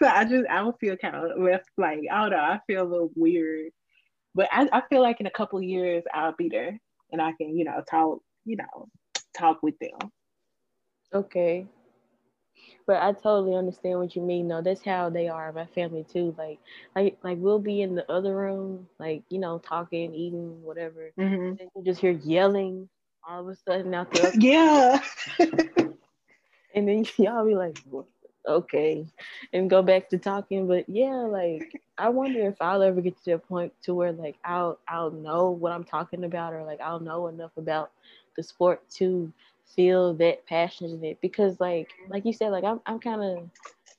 So I just I would feel kind of left like I don't know. I feel a little weird, but I, I feel like in a couple years I'll be there and I can you know talk you know talk with them. okay but i totally understand what you mean though that's how they are my family too like like like we'll be in the other room like you know talking eating whatever Mm-hmm. and you just hear yelling all of a sudden out [LAUGHS] there. Yeah. [LAUGHS] and then [LAUGHS] y'all be like okay and go back to talking but yeah like i wonder if i'll ever get to that point to where like i'll i'll know what i'm talking about or like i'll know enough about the sport to feel that passionate in it because like like you said like i'm, I'm kind of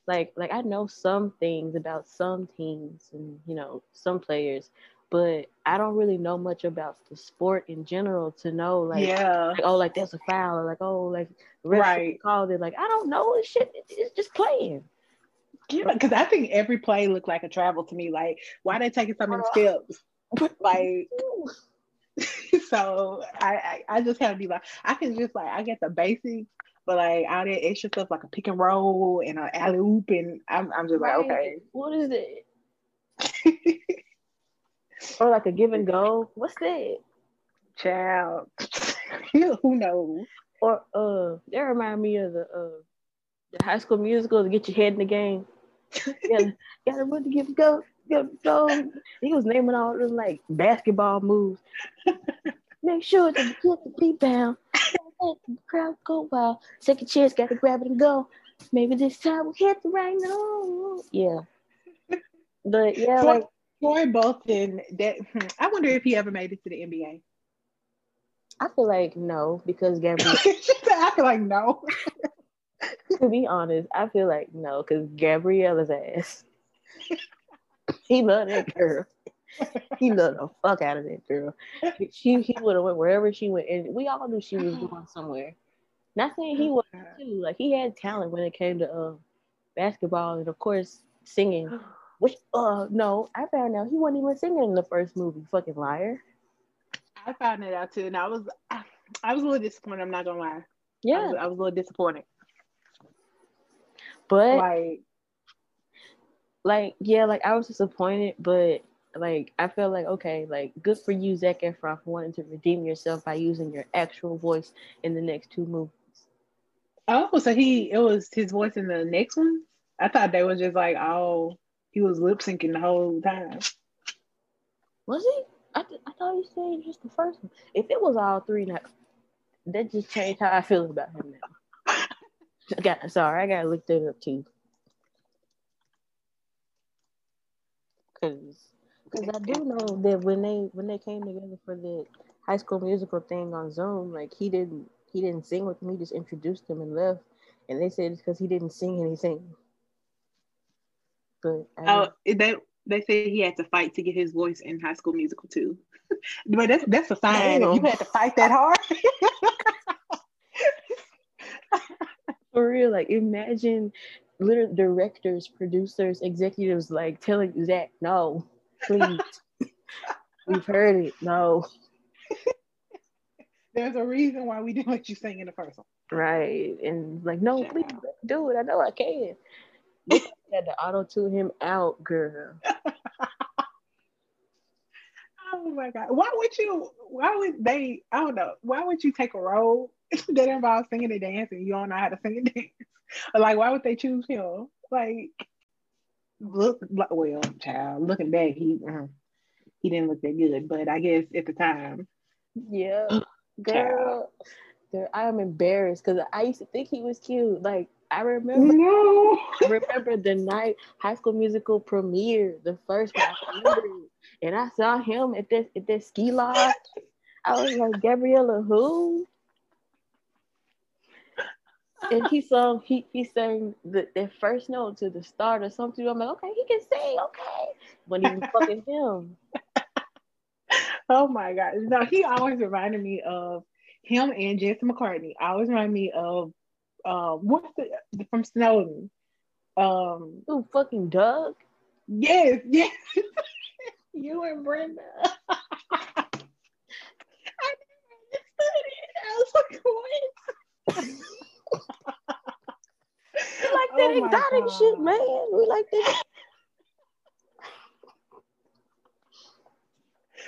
like like i know some things about some teams and you know some players but i don't really know much about the sport in general to know like yeah. like, oh, like that's a foul, or like, oh, like Right. called it. Like, I don't know, this shit, it's just playing. Yeah, because I think every play looked like a travel to me. Like, why they taking so many steps? [LAUGHS] Like, [LAUGHS] so I, I I just have to be like, I can just like I get the basics, but like all that extra stuff like a pick and roll and an alley oop, and I'm I'm just like, okay, What is it? [LAUGHS] Or like a give and go. What's that? child, [LAUGHS] who knows? Or uh, that remind me of the uh, the High School Musical to get your head in the game. yeah, gotta, gotta run to give and go, go. He was naming all them like basketball moves. Make sure to get the rebound. Let the crowd go wild. Second chance, gotta grab it and go. Maybe this time we'll hit the right note. Yeah. But yeah, Troy, like Troy Bolton, that hmm, I wonder if he ever made it to the NBA. I feel like no, because Gabriella, [LAUGHS] I feel like no. to be honest, I feel like no, because Gabriella's ass. [LAUGHS] he loved that girl. [LAUGHS] he loved the fuck out of that girl. She he would have went wherever she went, and we all knew she was going somewhere. Not saying he was [SIGHS] too. Like he had talent when it came to uh, basketball and of course singing. [SIGHS] Which uh no, I found out he wasn't even singing in the first movie. Fucking liar. I found it out too, and I was I, I was a little disappointed. I'm not gonna lie. Yeah, I was, I was a little disappointed. but Like, like yeah, like I was disappointed, but like I felt like okay, like good for you, Zac Efron, for wanting to redeem yourself by using your actual voice in the next two movies. oh, so he it was his voice in the next one. I thought they was just like, oh, he was lip syncing the whole time. Was he? I, th- I thought you said just the first one. If it was all three, now that just changed how I feel about him now. [LAUGHS] I got sorry, I gotta look that up too. Cause, cause I do [LAUGHS] know that when they when they came together for the high school musical thing on Zoom, like he didn't he didn't sing with me, just introduced him and left. And they said it's because he didn't sing anything. But I Oh, they they said he had to fight to get his voice in High School Musical too. [LAUGHS] but that's that's a sign. You had to fight that hard. [LAUGHS] For real, like imagine little directors, producers, executives like telling Zac, no, please. [LAUGHS] We've heard it. No. There's a reason why we didn't let you sing in the first one. Right. And like, no, please do it. I know I can. They [LAUGHS] had to auto tune him out, girl. [LAUGHS] Oh my god! Why would you? Why would they? I don't know. Why would you take a role [LAUGHS] that involves singing and dancing? You don't know how to sing and [LAUGHS] dance. Like, why would they choose him? Like, look, like, well, child. Looking back, he uh, he didn't look that good. But I guess at the time, Yeah. Girl. Girl, I am embarrassed because I used to think he was cute. Like I remember no. remember the night High School Musical premiere, the first one. I. And I saw him at this at this ski lodge. I was like, Gabriella, who? And he sung, he he sang the, the first note to the start or something. I'm like, okay, he can sing, okay. When he was fucking [LAUGHS] him. Oh my god! No, he always reminded me of him and Jesse McCartney. Always remind me of um, what's the from Snowden? Um, Ooh, fucking Doug. yes, yes. [LAUGHS] you and Brenda. [LAUGHS] I never understood it. I was like, what? We like that Oh exotic God. shit, man. We like that.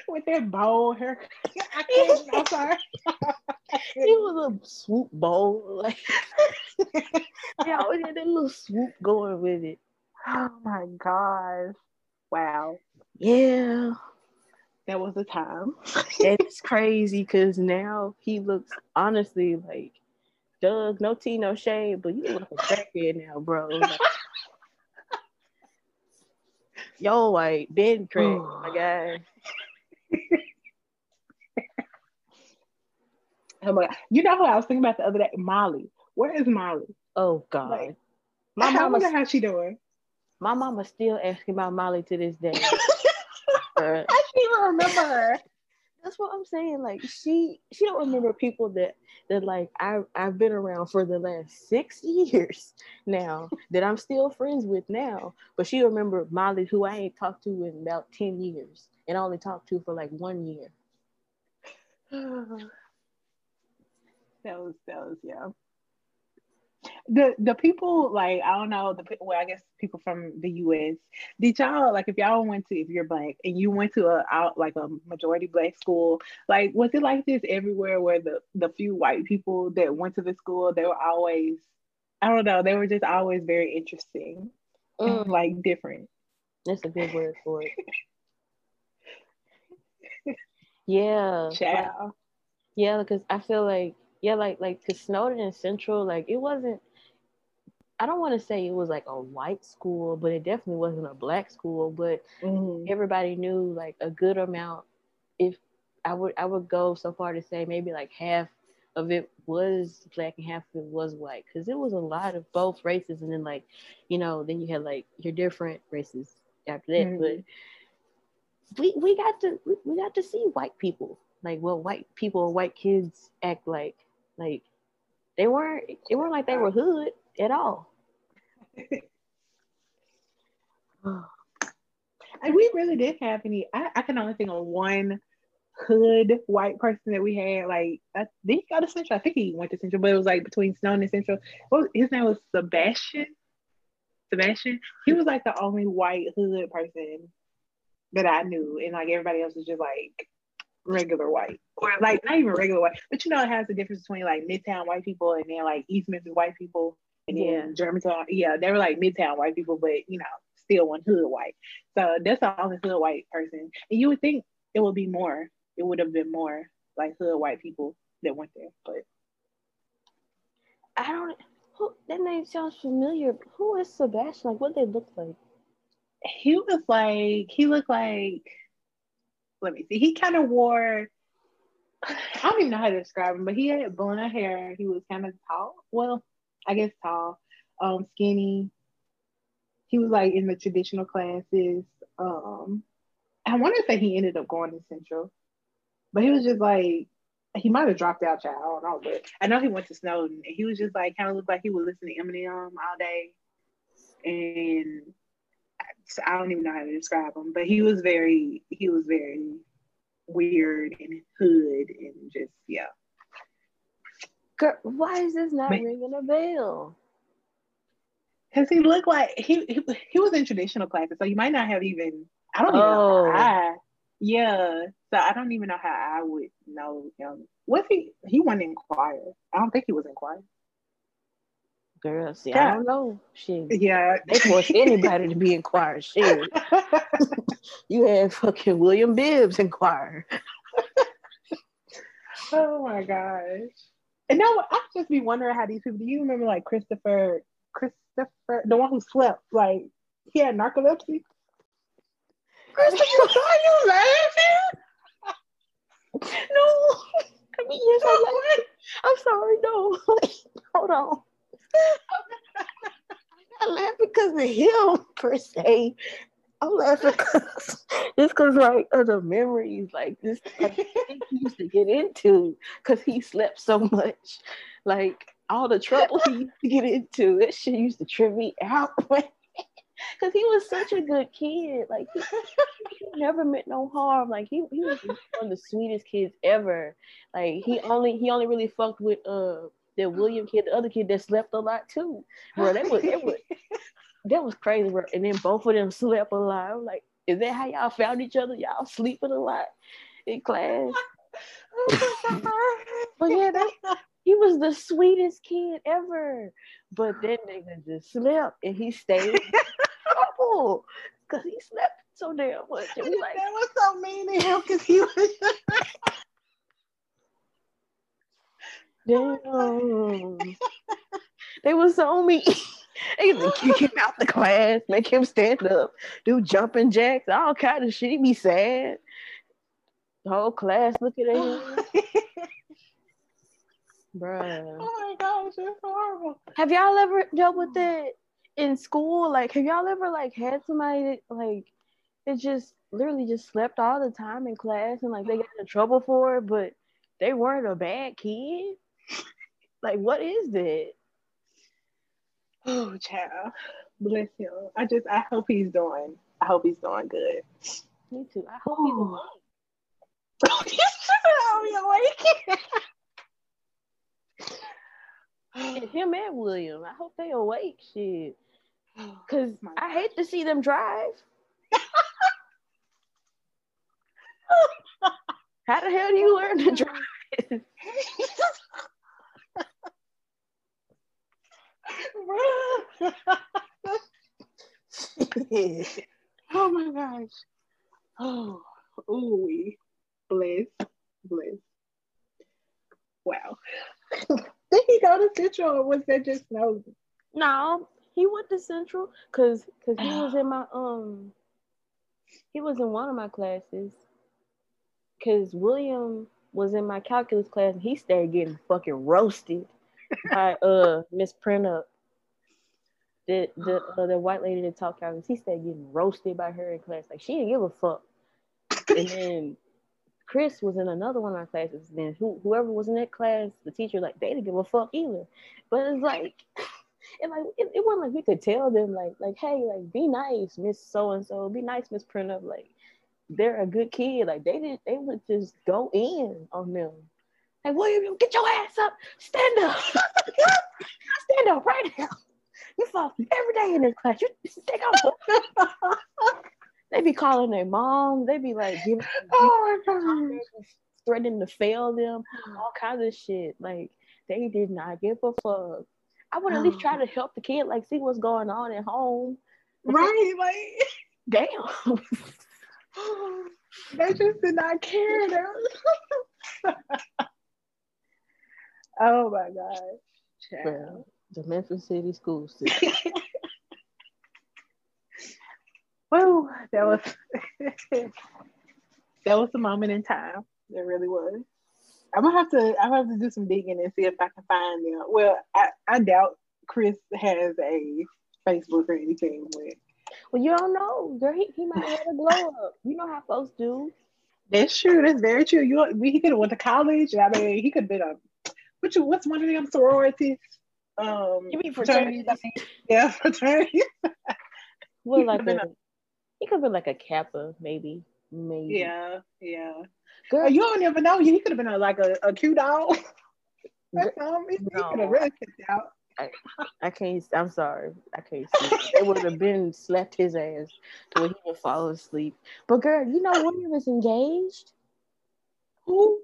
With that bowl hair. [LAUGHS] I can't. I'm sorry. [LAUGHS] It was a swoop bowl. Like [LAUGHS] they always had that little swoop going with it. oh my gosh! Wow, Yeah. that was the time. It's crazy because now he looks honestly like Doug, no tea, no shade, but you look like a crackhead now, bro. Like, [LAUGHS] yo, white, Ben [SIGHS] Craig, my guy. Oh my god! You know who I was thinking about the other day? Molly. Where is Molly? Oh God. Like, my I mama wonder how she doing. my mama still asking about Molly to this day. [LAUGHS] I can't even remember her. That's what I'm saying. Like she she don't remember people that that like I I've been around for the last six [LAUGHS] years now that I'm still friends with now. But she remember Molly who I ain't talked to in about 10 years and I only talked to for like one year. [SIGHS] that was that was yeah. The the people like I don't know the well I guess people from the U.S. Did y'all like if y'all went to if you're black and you went to a out like a majority black school like was it like this everywhere where the the few white people that went to the school they were always I don't know they were just always very interesting Mm, like different. that's a good word for it. [LAUGHS] Yeah. like- Yeah, because I feel like yeah, like like because Snowden and Central, like it wasn't. I don't want to say it was like a white school, but it definitely wasn't a black school. But Mhm. everybody knew like a good amount. If I would, I would go so far to say maybe like half of it was black and half of it was white, because it was a lot of both races, and then like, you know, then you had like your different races after that. Mhm. But we we got to we, we got to see white people like what white people white kids act like like they weren't it weren't like they were hood at all. [SIGHS] And we really didn't have any I, I can only think of one hood white person that we had like I, did he go to central i think he went to central but it was like between Snowden and central. Well, his name was sebastian? Sebastian? He was like the only white hood person that i knew and like everybody else was just like regular white. Or like not even regular white but you know it has a difference between like midtown white people and then like east memphis white people and then Yeah. germantown yeah they were like midtown white people but you know still one hood white so that's the only hood white person and you would think it would be more it would have been more like hood white people that went there but i don't who that name sounds familiar who is sebastian like what they look like he was like he looked like let me see he kind of wore [SIGHS] I don't even know how to describe him, but he had blonde hair. He was kind of tall. Well, I guess tall, um, skinny. He was like in the traditional classes. Um, I want to say he ended up going to Central, but he was just like he might have dropped out, child. I don't know, but I know he went to Snowden. And he was just like kind of looked like he would listen to Eminem all day, and I- I don't even know how to describe him, but he was very he was very weird and hood and just yeah. Girl, why is this not ringing a bell Cause he looked like he, he he was in traditional classes, so you might not have even I don't even Oh. know how I yeah. So I don't even know how I would know him. Was he he wasn't in choir. I don't think he was in choir. girl see Yeah. i don't know shit Yeah. they force [LAUGHS] anybody to be in choir shit [LAUGHS] you had fucking william bibbs in choir [LAUGHS] oh my gosh. And now I just be wondering how these people do you remember like Christopher Christopher the one who slept, like he had narcolepsy? Christopher, [LAUGHS] are you laughing? no. I mean yes i'm, like, I'm sorry no. [LAUGHS] Hold on. [LAUGHS] I'm not laughing because of him per se i'm laughing [LAUGHS] because just because like of the memories like [LAUGHS] this like, he used to get into because he slept so much. Like all the trouble he used to get into that shit used to trip me out [LAUGHS] because he was such a good kid. Like he, he never meant no harm. Like he, he was one of the sweetest kids ever. Like he only he only really fucked with uh the William kid, the other kid that slept a lot too. Bro, that was that was that was crazy, bro. And then both of them slept a lot. I'm like, is that how y'all found each other? Y'all sleeping a lot in class. [LAUGHS] But yeah, that, he was the sweetest kid ever. But that nigga just slept and he stayed in trouble [LAUGHS] because he slept so damn much. And we [LAUGHS] like, that was so mean to him because he was damn. they were so mean. They [LAUGHS] kick him out the class, make him stand up, do jumping jacks, all kind of shit. He be sad. The whole class looking at him. [LAUGHS] Bruh. Oh my gosh, it's horrible. Have y'all ever dealt with it in school? Like, have y'all ever like had somebody that like it just literally just slept all the time in class and like they got in trouble for it, but they weren't a bad kid? Like, what is that? Oh, child. Bless him. I just, I hope he's doing, I hope he's doing good. Me too. I hope he's Ooh. awake. [LAUGHS] He's awake. And him and William. I hope they awake. Shit. Oh, Cause My I hate to see them drive. [LAUGHS] How the hell do you learn to [LAUGHS] drive? [LAUGHS] oh my gosh. Oh, ooh, bless, bless. Wow. [LAUGHS] Did he go to Central or was that just Snowden? No, he went to Central because cause he was in my [SIGHS] um he was in one of my classes. Cause William was in my calculus class and he started getting fucking roasted by uh Miss Printup. The the uh, the white lady that taught calculus, he started getting roasted by her in class. Like she didn't give a fuck. and then Chris was in another one of our classes. Then who, whoever was in that class, the teacher like they didn't give a fuck either. But it's like, [LAUGHS] and like it, it wasn't like we could tell them like like hey like be nice, Miss So and So, be nice, Miss Printup. Like they're a good kid. Like they did, they would just go in on them. Like William, you get your ass up, stand up, [LAUGHS] stand up right now. You fall every day in this class. You take [LAUGHS] off. they be calling their mom. They be like giving, Oh my god. threatening to fail them, all kinds of shit. Like they did not give a fuck. I would at least try oh. to help the kid, like see what's going on at home. Right, [LAUGHS] like Damn. [GASPS] they just did not care. Oh my god. Child. Well, the Memphis City School [LAUGHS] System. Woo, that was [LAUGHS] that was a moment in time. It really was. I'm gonna have to I'm gonna have to do some digging and see if I can find them. Well, I, I doubt Chris has a Facebook or anything with Well, you don't know, girl. He, he might have had a glow up. You know how folks do. That's true. That's very true. You he could have went to college. I mean, he could have been a you what's one of them sororities? Um, You mean fraternities, fraternities? I mean. Yeah, [LAUGHS] fraternities. [LAUGHS] Well, like a, been he could be like a Kappa, maybe, maybe. Yeah, yeah. girl. You don't never know. He could have been a, like a, a cute dog. [LAUGHS] Gr- he, he no. could have really out. I can't. I'm sorry. I can't see. it. It would have been slapped his ass to where he would fall asleep. But girl, you know William is engaged. Who?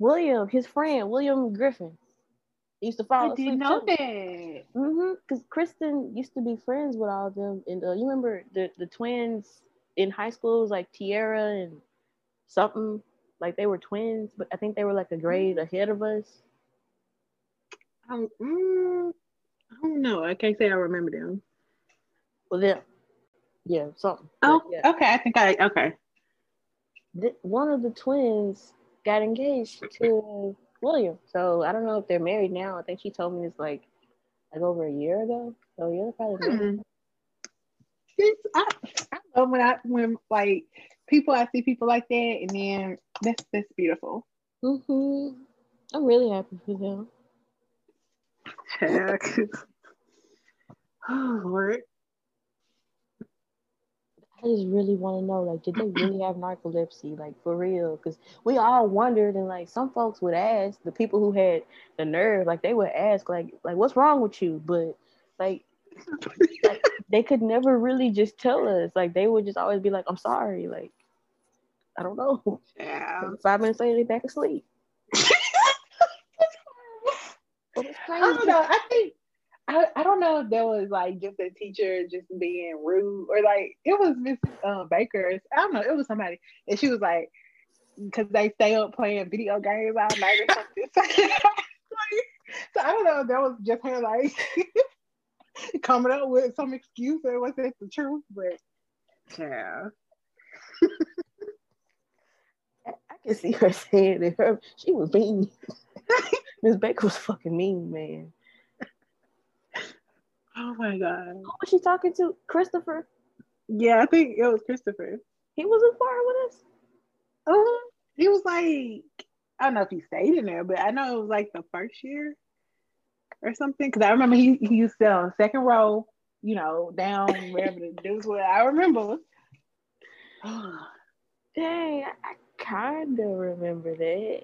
William, his friend, William Griffin. He used to fall I didn't know too. that. Mm-hmm. Because Kristen used to be friends with all of them, and uh, you remember the the twins in high school it was like Tiara and something like they were twins, but I think they were like a grade ahead of us. Um, mm, I don't know. I can't say I remember them. Well, then, yeah, something. Oh, okay. I think I okay. One of the twins got engaged to William, so I don't know if they're married now. I think she told me it's like like over a year ago. So yeah, they're probably. Hmm. It's, I, I love when I when like people I see people like that and then that's that's beautiful. Mm-hmm. I'm really happy for them. [LAUGHS] oh Lord. I just really want to know, like, did they really have narcolepsy, like, for real? Because we all wondered, and like, some folks would ask the people who had the nerve, like, they would ask, like, like, what's wrong with you? But like, like they could never really just tell us. Like, they would just always be like, I'm sorry, like, I don't know. Yeah. Five minutes later, they back asleep. [LAUGHS] I don't know. I think I, I don't know if that was like just a teacher just being rude or like it was Miss um, Baker. I don't know. It was somebody, and she was like, because they stay up playing video games all night or something. [LAUGHS] so I don't know. if That was just her like [LAUGHS] coming up with some excuse or was it the truth? But yeah, [LAUGHS] I can see her saying it. Her, she was mean. Miss Baker was fucking mean, man. Oh my god. Who was she talking to? Christopher. Yeah, I think it was Christopher. He was in choir with us. Uh, he was like, I don't know if he stayed in there, but I know it was like the first year or something. Because I remember he, he used to on second row, you know, down [LAUGHS] wherever the dudes were. I remember. [SIGHS] Dang, I, I kind of remember that.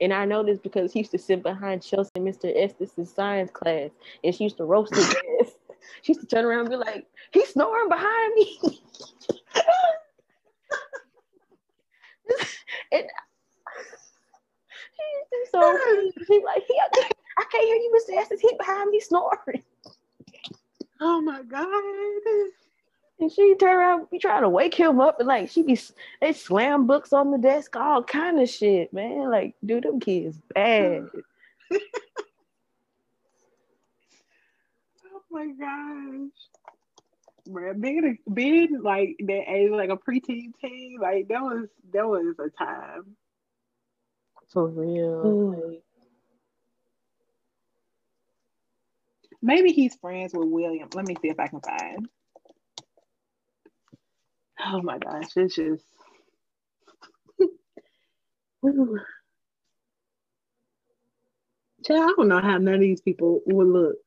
And I know this because he used to sit behind Chelsea and Mr. Estes' science class, and she used to roast his [LAUGHS] ass. She used to turn around and be like, "He's snoring behind me." [LAUGHS] and he's so he like he, I can't hear you, Mr. Estes. He behind me snoring. oh my god. And she turn around, be trying to wake him up, and like she be, they slam books on the desk, all kind of shit, man. Like, dude, them kids bad. [LAUGHS] Oh my gosh. Bruh, being a, being like that age, like a preteen teen, like that was that was a time. For real. Mm. Like, Maybe he's friends with William. Let me see if I can find. Oh my gosh, it's just. Child, I don't know how none of these people would look.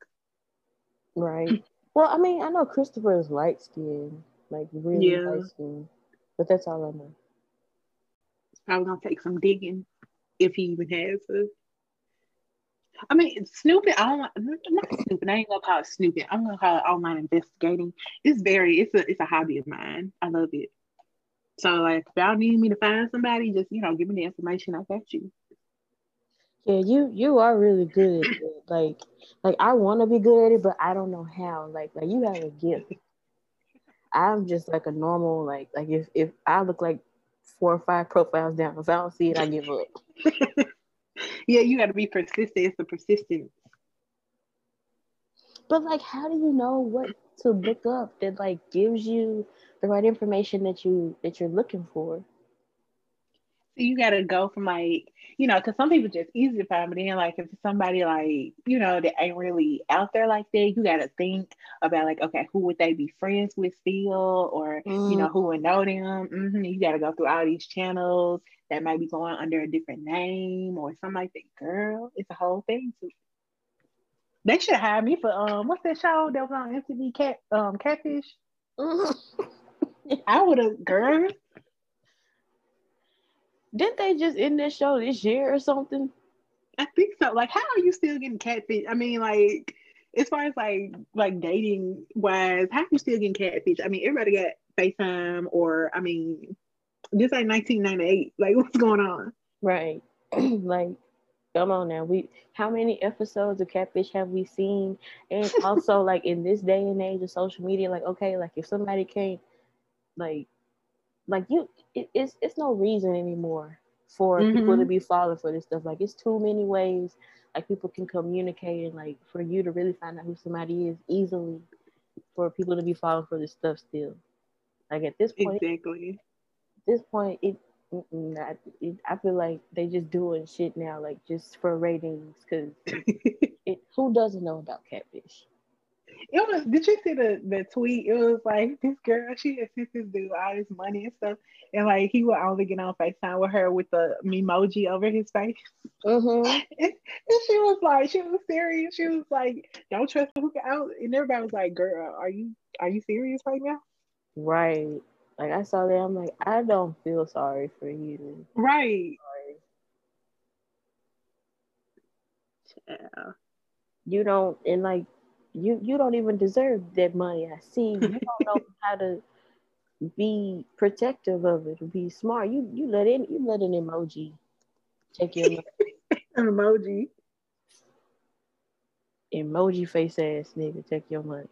Right. Well, I mean, I know Christopher is light skinned, like really Yeah. light skinned, but that's all I know. It's probably gonna take some digging if he even has it. I mean, snooping. I don't. I'm Not snooping. I ain't gonna call it snooping. I'm gonna call it online investigating. It's very. It's a. It's a hobby of mine. I love it. So like, if y'all need me to find somebody, just you know, give me the information. I got you. Yeah, you you are really good. At it. Like like I want to be good at it, but I don't know how. Like like you have a gift. I'm just like a normal like like if if I look like four or five profiles down, if I don't see it, I give up. [LAUGHS] Yeah, you got to be persistent. It's the persistence. But like, how do you know what to look up that like gives you the right information that you that you're looking for? So you got to go from like, you know, because some people just easy to find, but then like if it's somebody like, you know, that ain't really out there like that, you got to think about like, okay, who would they be friends with still, or you know, who would know them? hmm You got to go through all these channels that might be going under a different name or something like that. Girl, it's a whole thing. Too. They should hire me for um, what's that show that was on MTV? Cat um, Catfish. I would have, girl. Didn't they just end this show this year or something? I think so. Like, how are you still getting catfish? I mean, like, as far as like like dating wise, how are you still getting catfish? I mean, everybody got FaceTime, or I mean, this like 1998. [LAUGHS] Like, what's going on? Right. [CLEARS THROAT] like, come on now. We how many episodes of Catfish have we seen? And [LAUGHS] also, like in this day and age of social media, like okay, like if somebody can't, like, like you, it, it's it's no reason anymore for people to Mhm. be falling for this stuff. Like it's too many ways. Like people can communicate and like for you to really find out who somebody is easily. For people to be falling for this stuff still. Like at this point, Exactly. at this point, it, I, it, I feel like they just doing shit now, like just for ratings. Cause [LAUGHS] it, who doesn't know about catfish? It was. Did you see the the tweet? It was like [LAUGHS] this girl. She had sent this dude all this money and stuff, and like he would only get on Facetime with her with the emoji over his face. Mm-hmm. [LAUGHS] And, and she was like, she was serious. She was like, "Don't trust who out." And everybody was like, "Girl, are you are you serious right now?" Right. Like I saw that, I'm like, I don't feel sorry for you. Right. Yeah. You don't, and like, you you don't even deserve that money. I see. You don't [LAUGHS] know how to be protective of it, or be smart. You you let in you let an emoji take your money. [LAUGHS] An emoji. emoji face ass nigga take your money.